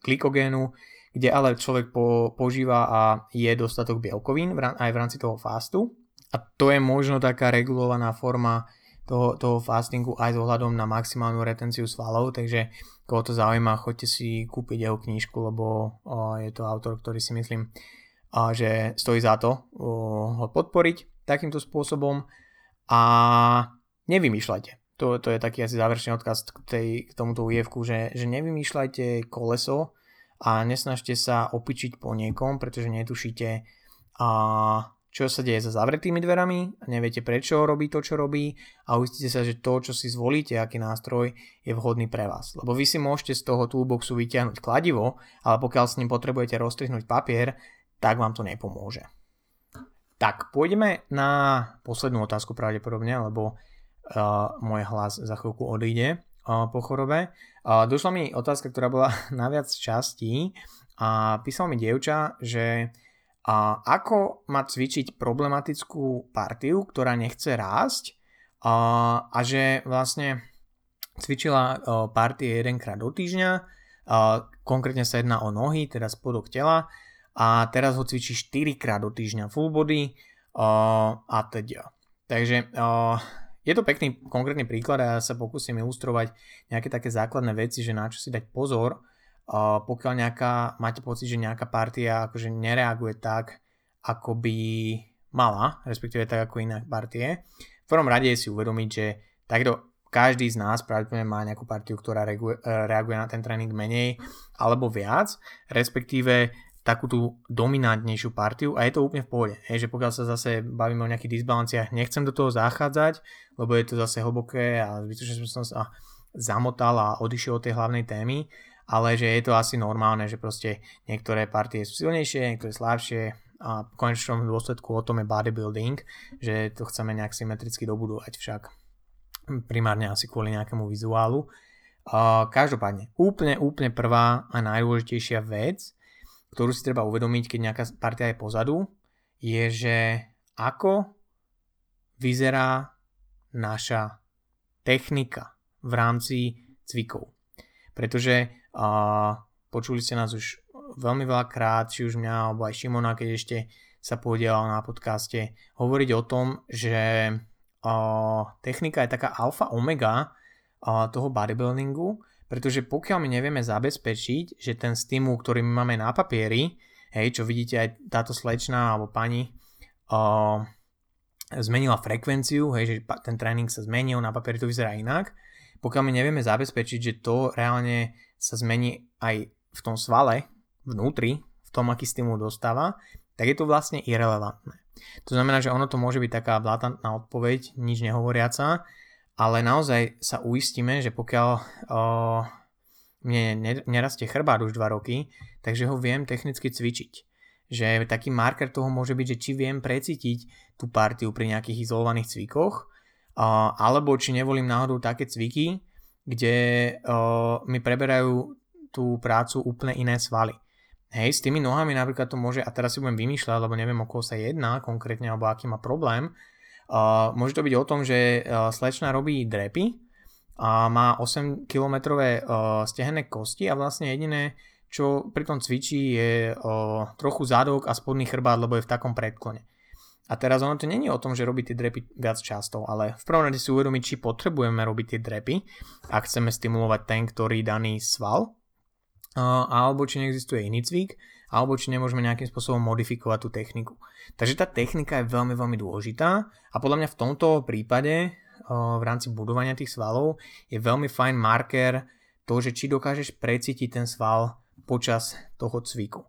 glykogénu, kde ale človek po, požíva a je dostatok bielkovín aj v rámci toho fastu. A to je možno taká regulovaná forma toho, toho fastingu aj s ohľadom na maximálnu retenciu svalov, takže koho to zaujíma, choďte si kúpiť jeho knížku, lebo o, je to autor, ktorý si myslím, a, že stojí za to o, ho podporiť takýmto spôsobom a nevymýšľajte. To, to je taký asi záverečný odkaz k, tej, k tomuto újevku, že, že nevymýšľajte koleso a nesnažte sa opičiť po niekom, pretože netušíte, a čo sa deje za zavretými dverami, neviete prečo robí to, čo robí a uistite sa, že to, čo si zvolíte, aký nástroj, je vhodný pre vás. Lebo vy si môžete z toho toolboxu vyťahnuť kladivo, ale pokiaľ s ním potrebujete rozstrihnúť papier, tak vám to nepomôže. Tak, pôjdeme na poslednú otázku pravdepodobne, lebo uh, môj hlas za chvíľku odíde uh, po chorobe. Došla mi otázka, ktorá bola (laughs) na viac častí a písal mi dievča, že uh, ako má cvičiť problematickú partiu, ktorá nechce rásť uh, a že vlastne cvičila partie jedenkrát do týždňa, uh, konkrétne sa jedná o nohy, teda spodok tela, a teraz ho cvičí 4 krát do týždňa full body uh, a teda. Takže uh, je to pekný konkrétny príklad a ja sa pokúsim ilustrovať nejaké také základné veci, že na čo si dať pozor, pokiaľ nejaká, máte pocit, že nejaká partia akože nereaguje tak, ako by mala, respektíve tak ako iné partie. V prvom rade si uvedomiť, že takto každý z nás pravdepodobne má nejakú partiu, ktorá reaguje na ten tréning menej alebo viac, respektíve takú tú dominantnejšiu partiu a je to úplne v pohode. Hej, že pokiaľ sa zase bavíme o nejakých disbalanciách, nechcem do toho zachádzať, lebo je to zase hlboké a zbytočne som sa zamotal a odišiel od tej hlavnej témy, ale že je to asi normálne, že proste niektoré partie sú silnejšie, niektoré slabšie a v konečnom dôsledku o tom je bodybuilding, že to chceme nejak symetricky dobudovať však primárne asi kvôli nejakému vizuálu. Uh, každopádne, úplne, úplne prvá a najdôležitejšia vec ktorú si treba uvedomiť, keď nejaká partia je pozadu, je, že ako vyzerá naša technika v rámci cvikov. Pretože uh, počuli ste nás už veľmi veľa krát, či už mňa alebo aj Šimona, keď ešte sa podielal na podcaste, hovoriť o tom, že uh, technika je taká alfa omega uh, toho bodybuildingu pretože pokiaľ my nevieme zabezpečiť, že ten stimul, ktorý my máme na papieri, hej, čo vidíte aj táto slečna alebo pani, uh, zmenila frekvenciu, hej, že ten tréning sa zmenil, na papieri to vyzerá inak, pokiaľ my nevieme zabezpečiť, že to reálne sa zmení aj v tom svale, vnútri, v tom, aký stimul dostáva, tak je to vlastne irrelevantné. To znamená, že ono to môže byť taká blatantná odpoveď, nič nehovoriaca, ale naozaj sa uistíme, že pokiaľ o, mne nerastie chrbát už 2 roky, takže ho viem technicky cvičiť. Že taký marker toho môže byť, že či viem precítiť tú partiu pri nejakých izolovaných cvikoch, alebo či nevolím náhodou také cviky, kde mi preberajú tú prácu úplne iné svaly. Hej, s tými nohami napríklad to môže, a teraz si budem vymýšľať, lebo neviem o koho sa jedná konkrétne, alebo aký má problém, Môže to byť o tom, že uh, slečna robí drepy a má 8 km uh, stehenné kosti a vlastne jediné, čo pri tom cvičí je uh, trochu zadok a spodný chrbát, lebo je v takom predklone. A teraz ono to není o tom, že robí tie drepy viac často, ale v prvom rade si uvedomiť, či potrebujeme robiť tie drepy, ak chceme stimulovať ten, ktorý daný sval, uh, alebo či neexistuje iný cvik, alebo či nemôžeme nejakým spôsobom modifikovať tú techniku. Takže tá technika je veľmi, veľmi dôležitá a podľa mňa v tomto prípade v rámci budovania tých svalov je veľmi fajn marker to, že či dokážeš precítiť ten sval počas toho cviku.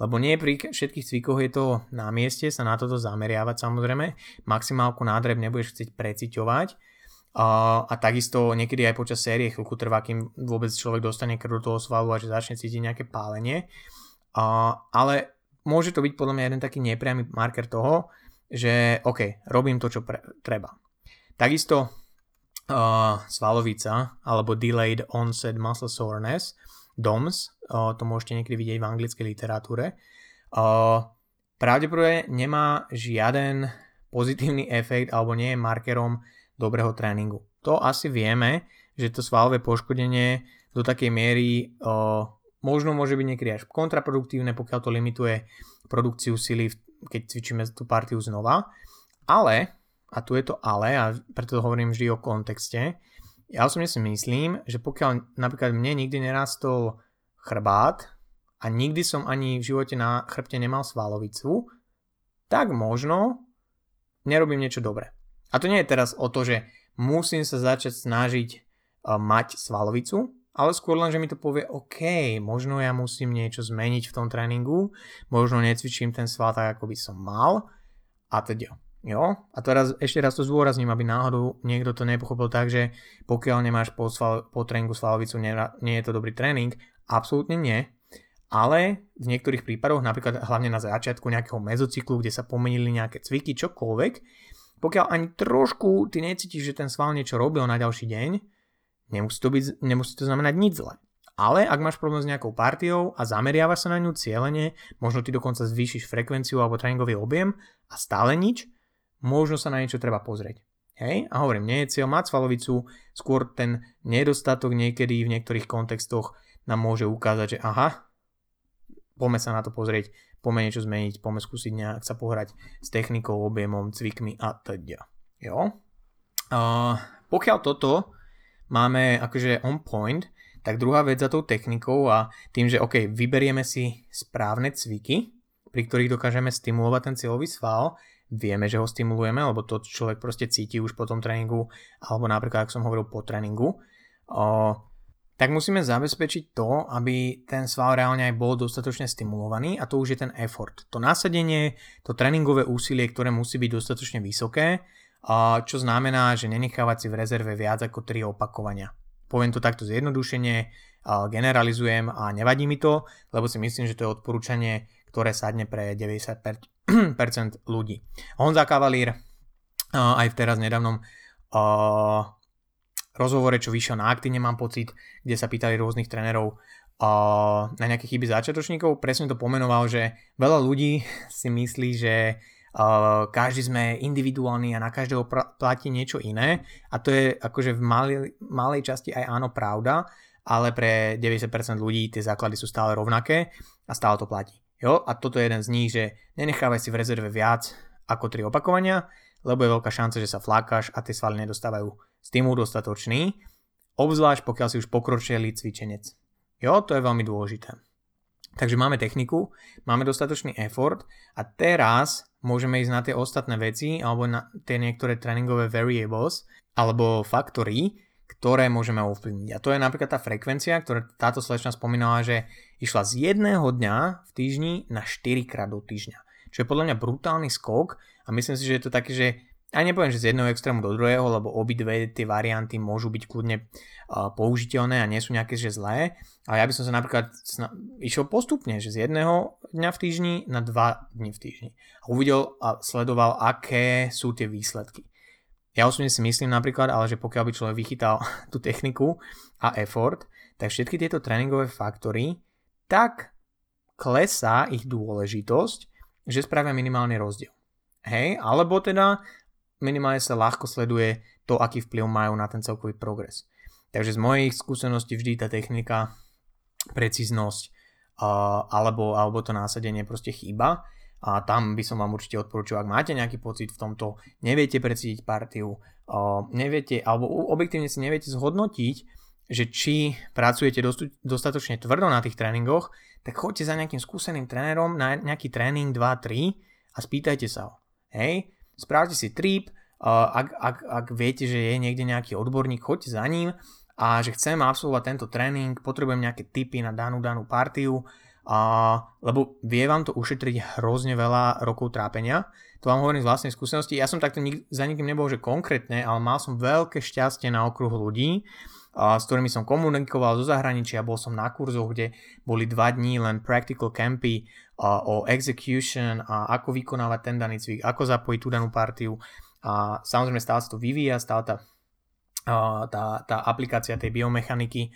Lebo nie pri všetkých cvikoch je to na mieste sa na toto zameriavať samozrejme. Maximálku nádreb nebudeš chcieť preciťovať, Uh, a takisto niekedy aj počas série chvíľku trvá, kým vôbec človek dostane krv do toho svalu a že začne cítiť nejaké pálenie. Uh, ale môže to byť podľa mňa jeden taký nepriamy marker toho, že OK, robím to, čo pre, treba. Takisto uh, svalovica alebo Delayed Onset Muscle Soreness, DOMS, uh, to môžete niekedy vidieť v anglickej literatúre, uh, pravdepodobne nemá žiaden pozitívny efekt alebo nie je markerom dobrého tréningu. To asi vieme, že to svalové poškodenie do takej miery o, možno môže byť niekedy až kontraproduktívne, pokiaľ to limituje produkciu sily, keď cvičíme tú partiu znova. Ale, a tu je to ale, a preto hovorím vždy o kontexte, ja osobne si myslím, že pokiaľ napríklad mne nikdy nerastol chrbát a nikdy som ani v živote na chrbte nemal svalovicu, tak možno nerobím niečo dobré. A to nie je teraz o to, že musím sa začať snažiť uh, mať svalovicu, ale skôr len, že mi to povie, OK, možno ja musím niečo zmeniť v tom tréningu, možno necvičím ten sval tak, ako by som mal a teda. Jo? A teraz ešte raz to zdôrazním, aby náhodou niekto to nepochopil tak, že pokiaľ nemáš po, sval, po tréningu svalovicu, nie, nie je to dobrý tréning. Absolútne nie. Ale v niektorých prípadoch, napríklad hlavne na začiatku nejakého mezocyklu, kde sa pomenili nejaké cviky, čokoľvek, pokiaľ ani trošku ty necítiš, že ten sval niečo robil na ďalší deň, nemusí to, byť, nemusí to znamenať nič zle. Ale ak máš problém s nejakou partiou a zameriavaš sa na ňu cieľene, možno ty dokonca zvýšiš frekvenciu alebo tréningový objem a stále nič, možno sa na niečo treba pozrieť. Hej? A hovorím, nie je cieľ mať svalovicu, skôr ten nedostatok niekedy v niektorých kontextoch nám môže ukázať, že aha, poďme sa na to pozrieť, poďme niečo zmeniť, poďme skúsiť nejak sa pohrať s technikou, objemom, cvikmi a teda. Jo? Uh, pokiaľ toto máme akože on point, tak druhá vec za tou technikou a tým, že OK, vyberieme si správne cviky, pri ktorých dokážeme stimulovať ten cieľový sval, vieme, že ho stimulujeme, lebo to človek proste cíti už po tom tréningu, alebo napríklad, ak som hovoril, po tréningu. Uh, tak musíme zabezpečiť to, aby ten sval reálne aj bol dostatočne stimulovaný a to už je ten effort. To nasadenie, to tréningové úsilie, ktoré musí byť dostatočne vysoké, čo znamená, že nenechávať si v rezerve viac ako 3 opakovania. Poviem to takto zjednodušene, generalizujem a nevadí mi to, lebo si myslím, že to je odporúčanie, ktoré sadne pre 90% ľudí. Honza Cavalier aj v teraz nedávnom rozhovore, čo vyšiel na Aktine, mám pocit, kde sa pýtali rôznych trénerov na nejaké chyby začiatočníkov, presne to pomenoval, že veľa ľudí (laughs) si myslí, že každý sme individuálny a na každého platí niečo iné a to je akože v malej, malej časti aj áno pravda, ale pre 90% ľudí tie základy sú stále rovnaké a stále to platí. Jo? A toto je jeden z nich, že nenechávaj si v rezerve viac ako 3 opakovania, lebo je veľká šanca, že sa flákaš a tie svaly nedostávajú stimul dostatočný, obzvlášť pokiaľ si už pokročilý cvičenec. Jo, to je veľmi dôležité. Takže máme techniku, máme dostatočný effort a teraz môžeme ísť na tie ostatné veci alebo na tie niektoré tréningové variables alebo faktory, ktoré môžeme ovplyvniť. A to je napríklad tá frekvencia, ktorá táto slečna spomínala, že išla z jedného dňa v týždni na 4 krát do týždňa. Čo je podľa mňa brutálny skok a myslím si, že je to také, že a nepoviem, že z jedného extrému do druhého, lebo obidve tie varianty môžu byť kľudne použiteľné a nie sú nejaké že zlé. Ale ja by som sa napríklad išiel postupne, že z jedného dňa v týždni na dva dni v týždni. A uvidel a sledoval, aké sú tie výsledky. Ja osobne si myslím napríklad, ale že pokiaľ by človek vychytal (laughs) tú techniku a effort, tak všetky tieto tréningové faktory, tak klesá ich dôležitosť, že spravia minimálny rozdiel. Hej, alebo teda minimálne sa ľahko sleduje to, aký vplyv majú na ten celkový progres. Takže z mojich skúseností vždy tá technika, precíznosť alebo, alebo to násadenie proste chýba a tam by som vám určite odporučil, ak máte nejaký pocit v tomto, neviete precítiť partiu, neviete, alebo objektívne si neviete zhodnotiť, že či pracujete dostatočne tvrdo na tých tréningoch, tak choďte za nejakým skúseným trénerom na nejaký tréning 2-3 a spýtajte sa ho. Hej, Správte si trip, ak, ak, ak viete, že je niekde nejaký odborník, choďte za ním a že chcem absolvovať tento tréning, potrebujem nejaké tipy na danú danú partiu, a, lebo vie vám to ušetriť hrozne veľa rokov trápenia. To vám hovorím z vlastnej skúsenosti. Ja som takto nik- za nikým nebol, že konkrétne, ale mal som veľké šťastie na okruh ľudí, a, s ktorými som komunikoval zo zahraničia. Bol som na kurzoch, kde boli dva dní len practical campy o execution a ako vykonávať ten daný cvik, ako zapojiť tú danú partiu. A samozrejme stále sa to vyvíja, stále tá tá, tá aplikácia tej biomechaniky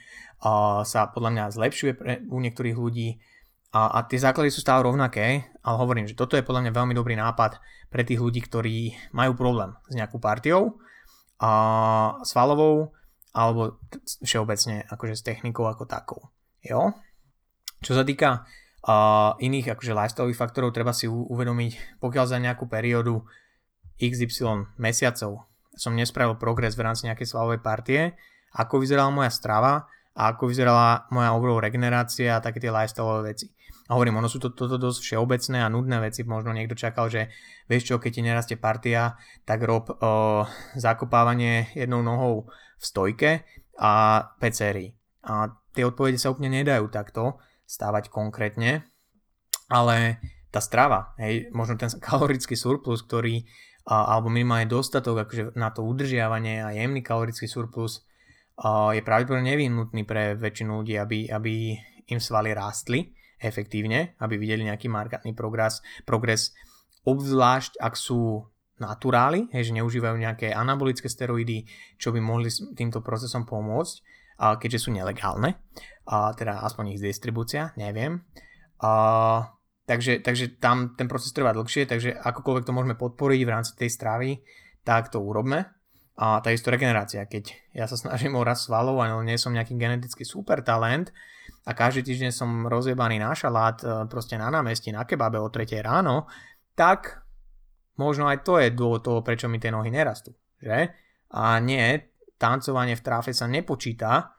sa podľa mňa zlepšuje pre, u niektorých ľudí a, a tie základy sú stále rovnaké, ale hovorím, že toto je podľa mňa veľmi dobrý nápad pre tých ľudí, ktorí majú problém s nejakou partiou, a svalovou, alebo všeobecne akože s technikou ako takou. Jo? Čo sa týka uh, iných akože lifestyleových faktorov, treba si uvedomiť, pokiaľ za nejakú periódu XY mesiacov som nespravil progres v rámci nejakej svalovej partie, ako vyzerala moja strava a ako vyzerala moja overall regenerácia a také tie lifestyle veci. A hovorím, ono sú to, toto dosť všeobecné a nudné veci. Možno niekto čakal, že vieš čo, keď ti nerastie partia, tak rob o, zakopávanie jednou nohou v stojke a 5 sérií. A tie odpovede sa úplne nedajú takto stávať konkrétne, ale tá strava, hej, možno ten kalorický surplus, ktorý, alebo minimálne dostatok akože na to udržiavanie a jemný kalorický surplus je pravdepodobne nevyhnutný pre väčšinu ľudí, aby, aby im svaly rástli efektívne, aby videli nejaký markantný progres, progres obzvlášť ak sú naturály, hej, že neužívajú nejaké anabolické steroidy, čo by mohli s týmto procesom pomôcť, keďže sú nelegálne, a teda aspoň ich distribúcia, neviem. A, takže, takže tam ten proces trvá dlhšie, takže akokoľvek to môžeme podporiť v rámci tej stravy, tak to urobme. A takisto regenerácia, keď ja sa snažím o raz svalov, ale nie som nejaký genetický super talent, a každý týždeň som rozjebaný na šalát e, proste na námestí, na kebabe o 3 ráno, tak možno aj to je dôvod toho, prečo mi tie nohy nerastú. Že? A nie, tancovanie v tráfe sa nepočíta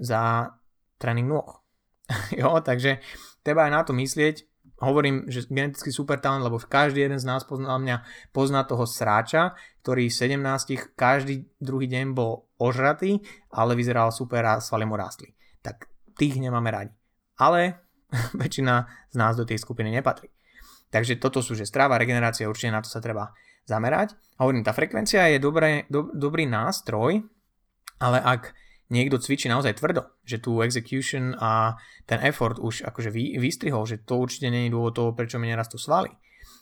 za tréning nôh. (laughs) jo, takže treba aj na to myslieť. Hovorím, že genetický super talent, lebo každý jeden z nás pozná mňa, pozná toho sráča, ktorý v 17 každý druhý deň bol ožratý, ale vyzeral super a svaly mu rástli. Tak tých nemáme radi. Ale (laughs) väčšina z nás do tej skupiny nepatrí. Takže toto sú, že strava, regenerácia, určite na to sa treba zamerať. Hovorím, tá frekvencia je dobré, do, dobrý nástroj, ale ak niekto cvičí naozaj tvrdo, že tu execution a ten effort už akože vy, vystrihol, že to určite nie je dôvod toho, prečo mi nerastú svaly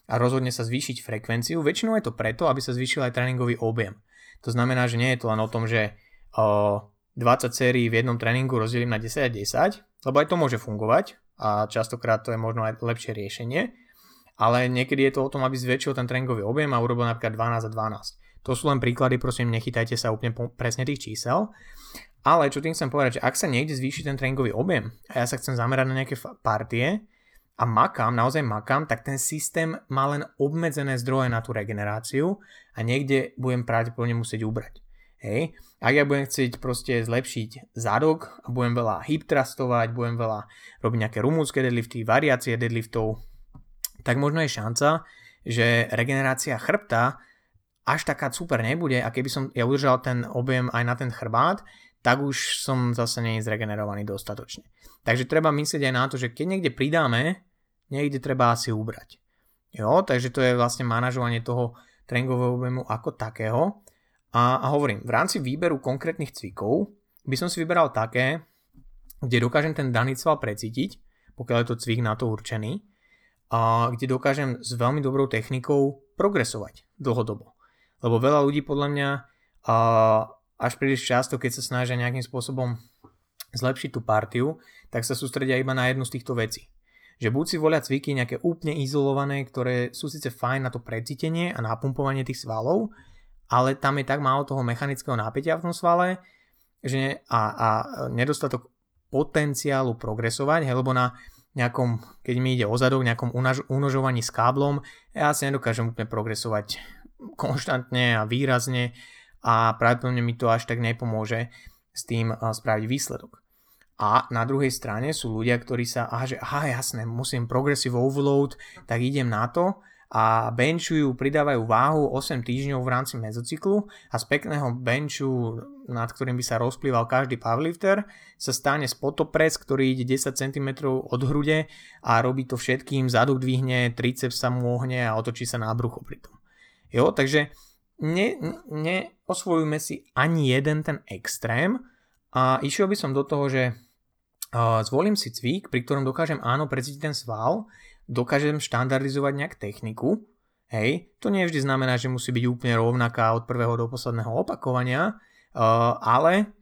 a rozhodne sa zvýšiť frekvenciu, väčšinou je to preto, aby sa zvýšil aj tréningový objem. To znamená, že nie je to len o tom, že o, 20 sérií v jednom tréningu rozdelím na 10 a 10, lebo aj to môže fungovať a častokrát to je možno aj lepšie riešenie, ale niekedy je to o tom, aby zväčšil ten tréningový objem a urobil napríklad 12 a 12. To sú len príklady, prosím, nechytajte sa úplne presne tých čísel. Ale čo tým chcem povedať, že ak sa niekde zvýši ten tréningový objem a ja sa chcem zamerať na nejaké partie a makám, naozaj makám, tak ten systém má len obmedzené zdroje na tú regeneráciu a niekde budem pravdepodobne musieť ubrať. Hej. Ak ja budem chcieť proste zlepšiť zadok a budem veľa hip trustovať, budem veľa robiť nejaké rumúnske deadlifty, variácie deadliftov, tak možno je šanca, že regenerácia chrbta až taká super nebude a keby som ja udržal ten objem aj na ten chrbát, tak už som zase nie zregenerovaný dostatočne. Takže treba myslieť aj na to, že keď niekde pridáme, niekde treba asi ubrať. Jo, takže to je vlastne manažovanie toho tréningového objemu ako takého. A, a hovorím, v rámci výberu konkrétnych cvikov by som si vyberal také, kde dokážem ten daný cval precítiť, pokiaľ je to cvik na to určený, a kde dokážem s veľmi dobrou technikou progresovať dlhodobo. Lebo veľa ľudí podľa mňa a, až príliš často, keď sa snažia nejakým spôsobom zlepšiť tú partiu, tak sa sústredia iba na jednu z týchto vecí. Že buď si volia cviky nejaké úplne izolované, ktoré sú síce fajn na to precítenie a napumpovanie tých svalov, ale tam je tak málo toho mechanického nápetia v tom svale že a, a nedostatok potenciálu progresovať, hej, lebo na nejakom, keď mi ide o zadok, nejakom unaž, unožovaní s káblom, ja si nedokážem úplne progresovať konštantne a výrazne a pravdepodobne mi to až tak nepomôže s tým spraviť výsledok. A na druhej strane sú ľudia, ktorí sa, aha, že aha, jasné, musím progressive overload, tak idem na to a benchujú, pridávajú váhu 8 týždňov v rámci mezocyklu a z pekného benchu, nad ktorým by sa rozplýval každý powerlifter, sa stane spotopress, ktorý ide 10 cm od hrude a robí to všetkým, zadok dvihne, triceps sa mu ohne a otočí sa na brucho pri tom. Jo, takže ne, neosvojujme si ani jeden ten extrém a išiel by som do toho, že zvolím si cvik, pri ktorom dokážem áno precítiť ten sval, dokážem štandardizovať nejak techniku, hej, to nie vždy znamená, že musí byť úplne rovnaká od prvého do posledného opakovania, ale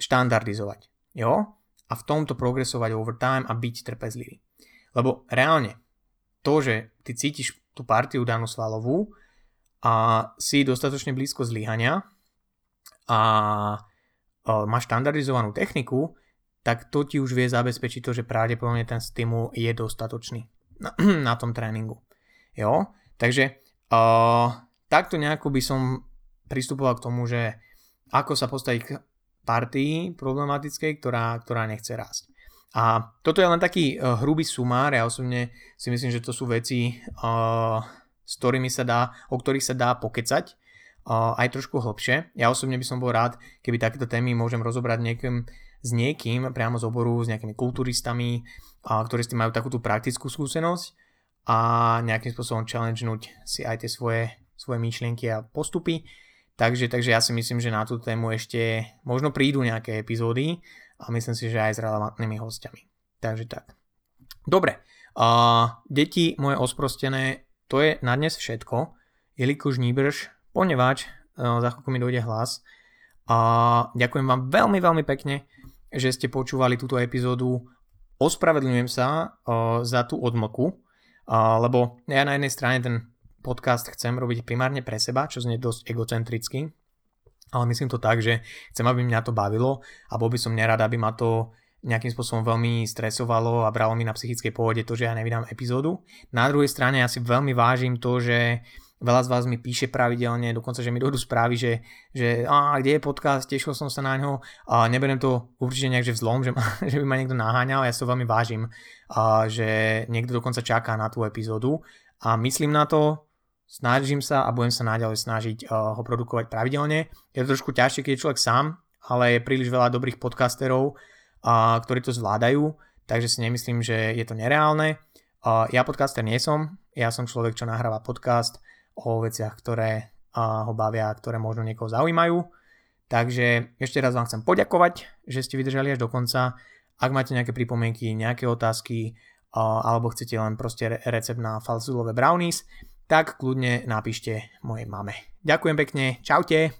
štandardizovať, jo, a v tomto progresovať over time a byť trpezlivý. Lebo reálne, to, že ty cítiš tú partiu danú svalovú a si dostatočne blízko zlyhania a máš štandardizovanú techniku, tak to ti už vie zabezpečiť to, že pravdepodobne ten stimul je dostatočný na, (clears throat) na tom tréningu. Jo? Takže uh, takto nejako by som pristupoval k tomu, že ako sa postaviť k partii problematickej, ktorá, ktorá nechce rásť. A toto je len taký uh, hrubý sumár, ja osobne si myslím, že to sú veci, uh, s ktorými sa dá, o ktorých sa dá pokecať aj trošku hlbšie. Ja osobne by som bol rád, keby takéto témy môžem rozobrať niekým, s niekým priamo z oboru, s nejakými kulturistami, ktorí s tým majú takú tú praktickú skúsenosť a nejakým spôsobom challengenúť si aj tie svoje, svoje myšlienky a postupy. Takže, takže ja si myslím, že na tú tému ešte možno prídu nejaké epizódy a myslím si, že aj s relevantnými hostiami. Takže tak. Dobre, uh, deti moje osprostené, to je na dnes všetko, jelikož níbrž, ponevač uh, za chvíľku mi dojde hlas. Uh, ďakujem vám veľmi, veľmi pekne, že ste počúvali túto epizódu ospravedlňujem sa uh, za tú odmlku, lebo ja na jednej strane ten podcast chcem robiť primárne pre seba, čo znie dosť egocentricky, ale myslím to tak, že chcem, aby mňa to bavilo a bol by som nerad, aby ma to nejakým spôsobom veľmi stresovalo a bralo mi na psychickej pôvode to, že ja nevydám epizódu. Na druhej strane ja si veľmi vážim to, že Veľa z vás mi píše pravidelne, dokonca, že mi dojdú správy, že, že a, kde je podcast, tešil som sa na ňo a neberiem to určite nejak, že vzlom, že, ma, (laughs) že by ma niekto naháňal, ja si to veľmi vážim, a, že niekto dokonca čaká na tú epizódu a myslím na to, snažím sa a budem sa naďalej snažiť uh, ho produkovať pravidelne. Je to trošku ťažšie, keď je človek sám, ale je príliš veľa dobrých podcasterov, uh, ktorí to zvládajú, takže si nemyslím, že je to nereálne. Uh, ja podcaster nie som, ja som človek, čo nahráva podcast o veciach, ktoré ho bavia, ktoré možno niekoho zaujímajú. Takže ešte raz vám chcem poďakovať, že ste vydržali až do konca. Ak máte nejaké pripomienky, nejaké otázky, alebo chcete len proste recept na falzulové brownies, tak kľudne napíšte mojej mame. Ďakujem pekne, čaute.